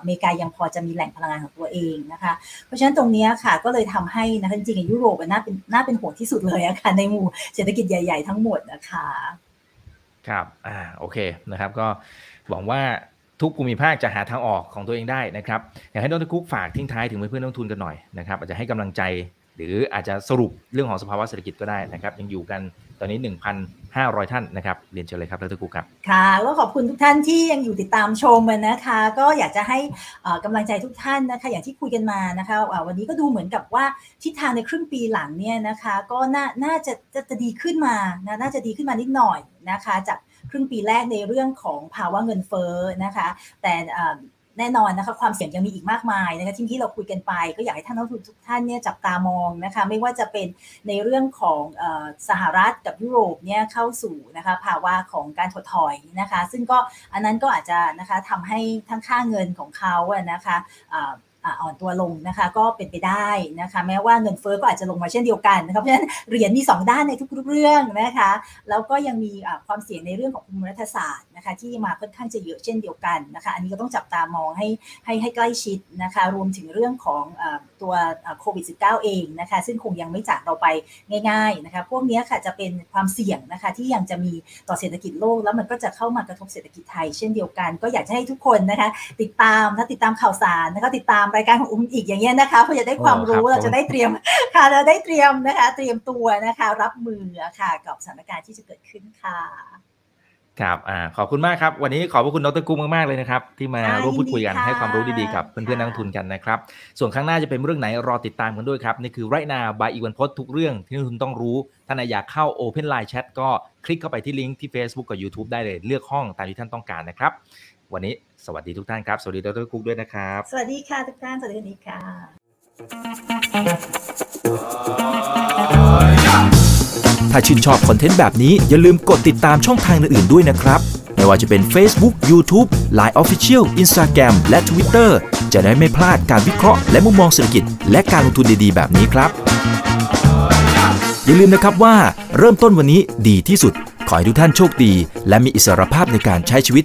อเมริกายังพอจะมีแหล่งพลังงานของตัวเองนะคะเพราะฉะนั้นตรงนี้ค่ะก็เลยทำให้นะคะจริงๆยุโรปน่าเป็นน่าเป็นห่วงที่สุดเลยอะค่ะในหมู่เศรษฐกิจใหญ่ ๆ ทั้งหมดนะคะครับอ่าโอเคนะครับก็หวังว่า ทุกภูมิภาคจะหาทางออกของตัวเองได้นะครับอยากให้ดรคุกฝากทิ้งท้ายถึงเพื่อนๆนักทุนกันหน่อยนะครับอาจจะให้กำลังใจหรืออาจจะสรุปเรื่องของสภาวะเศรษฐกิจก็ได้นะครับ ยังอยู่กันตอนนี้ 1,500 ท่านนะครับ เรียนเชิญเลยครับดรคุกครับค่ะแล้วขอบคุณทุกท่านที่ยังอยู่ติดตามชมนะคะ ก็อยากจะให้กำลังใจทุกท่านนะคะ อย่างที่คุยกันมานะคะวันนี้ก็ดูเหมือนกับว่าทิศทางในครึ่งปีหลังเนี่ยนะคะ ก็น่าน่าจะจะจะดีขึ้นมาน่าจะดีขึ้นมานิดหน่อยนะคะ จาก ครึ่งปีแรกในเรื่องของภาวะเงินเฟ้อนะคะ แต่แน่นอนนะคะความเสี่ยงยังมีอีกมากมายนะคะที่ที่เราคุยกันไป ก็อยากให้ท่านนักทุนทุกท่านเนี่ยจับตามองนะคะไม่ว่าจะเป็นในเรื่องของสหรัฐกับยุโรปเนี่ยเข้าสู่นะคะภาวะของการถดถอยนะคะ ซึ่งก็อันนั้นก็อาจจะนะคะทำให้ทั้งค่าเงินของเขาอะนะคะ อ่อนตัวลงนะคะก็เป็นไปได้นะคะแม้ว่าเงินเฟอ้อก็อาจจะลงมาเช่นเดียวกันนะคะเพราะฉะนั้นเหรียญมี 2 ด้านในทุกๆเรื่องนะคะแล้วก็ยังมีความเสี่ยงในเรื่องของภูมิรัฐศาสตร์นะคะที่มาค่อนข้างจะเยอะเช่นเดียวกันนะคะอันนี้ก็ต้องจับตามองให้ให้ให้ใกล้ชิดนะคะรวมถึงเรื่องของตัวโควิด -19 เองนะคะซึ่งคงยังไม่จากเราไปง่ายๆนะคะพวกนี้ค่ะจะเป็นความเสี่ยงนะคะที่ยังจะมีต่อเศรษฐกิจโลก แล้วมันก็จะเข้ามากระทบเศรษฐกิจไทยเช่นเดียวกัน ก็อยากจะให้ทุกคนนะคะติดตามนะติดตามข่าวสารนะคะติดตามรายการของอุ้มอีกอย่างเงี้ยนะคะเพื่อจะได้ความรู้เราจะได้เตรียมค่ะเราได้เตรียมนะคะ เตรียมตัวนะคะ รับมือค่ะกับสถานการณ์ที่จะเกิดขึ้นค่ะครับอ่าขอบคุณมากครับ วันนี้ขอบพระคุณดรกุ้งมากๆเลยนะครับ ที่มาร่วมพูดคุยกันให้ความรู้ดีๆกับเพื่อนๆนักทุนกันนะครับ ส่วนข้างหน้าจะเป็นเรื่องไหนรอติดตามกันด้วยครับ นี่คือไรนาบายอีวันพดทุกเรื่องที่นักทุนต้องรู้ท่านอยากเข้า Open Line Chat ก็คลิกเข้าไปที่ลิงก์ที่ Facebook กับ YouTube ได้เลยเลือกห้องตามที่ท่านต้องการนะครับ วันนี้สวัสดีทุกท่านครับ สวัสดีดรกุ๊กด้วยนะครับ สวัสดีค่ะทุกท่าน สวัสดีค่ะ ถ้าชื่นชอบคอนเทนต์แบบนี้อย่าลืมกดติดตามช่องทางอื่นๆด้วยนะครับ ไม่ว่าจะเป็น Facebook, YouTube, Line Official, Instagram และ Twitter จะได้ไม่พลาดการวิเคราะห์และมุมมองเศรษฐกิจ และการลงทุนดีๆ แบบนี้ครับ อย่าลืมนะครับว่าเริ่มต้นวันนี้ดีที่สุด ขอให้ทุกท่านโชคดี และมีอิสรภาพในการใช้ชีวิต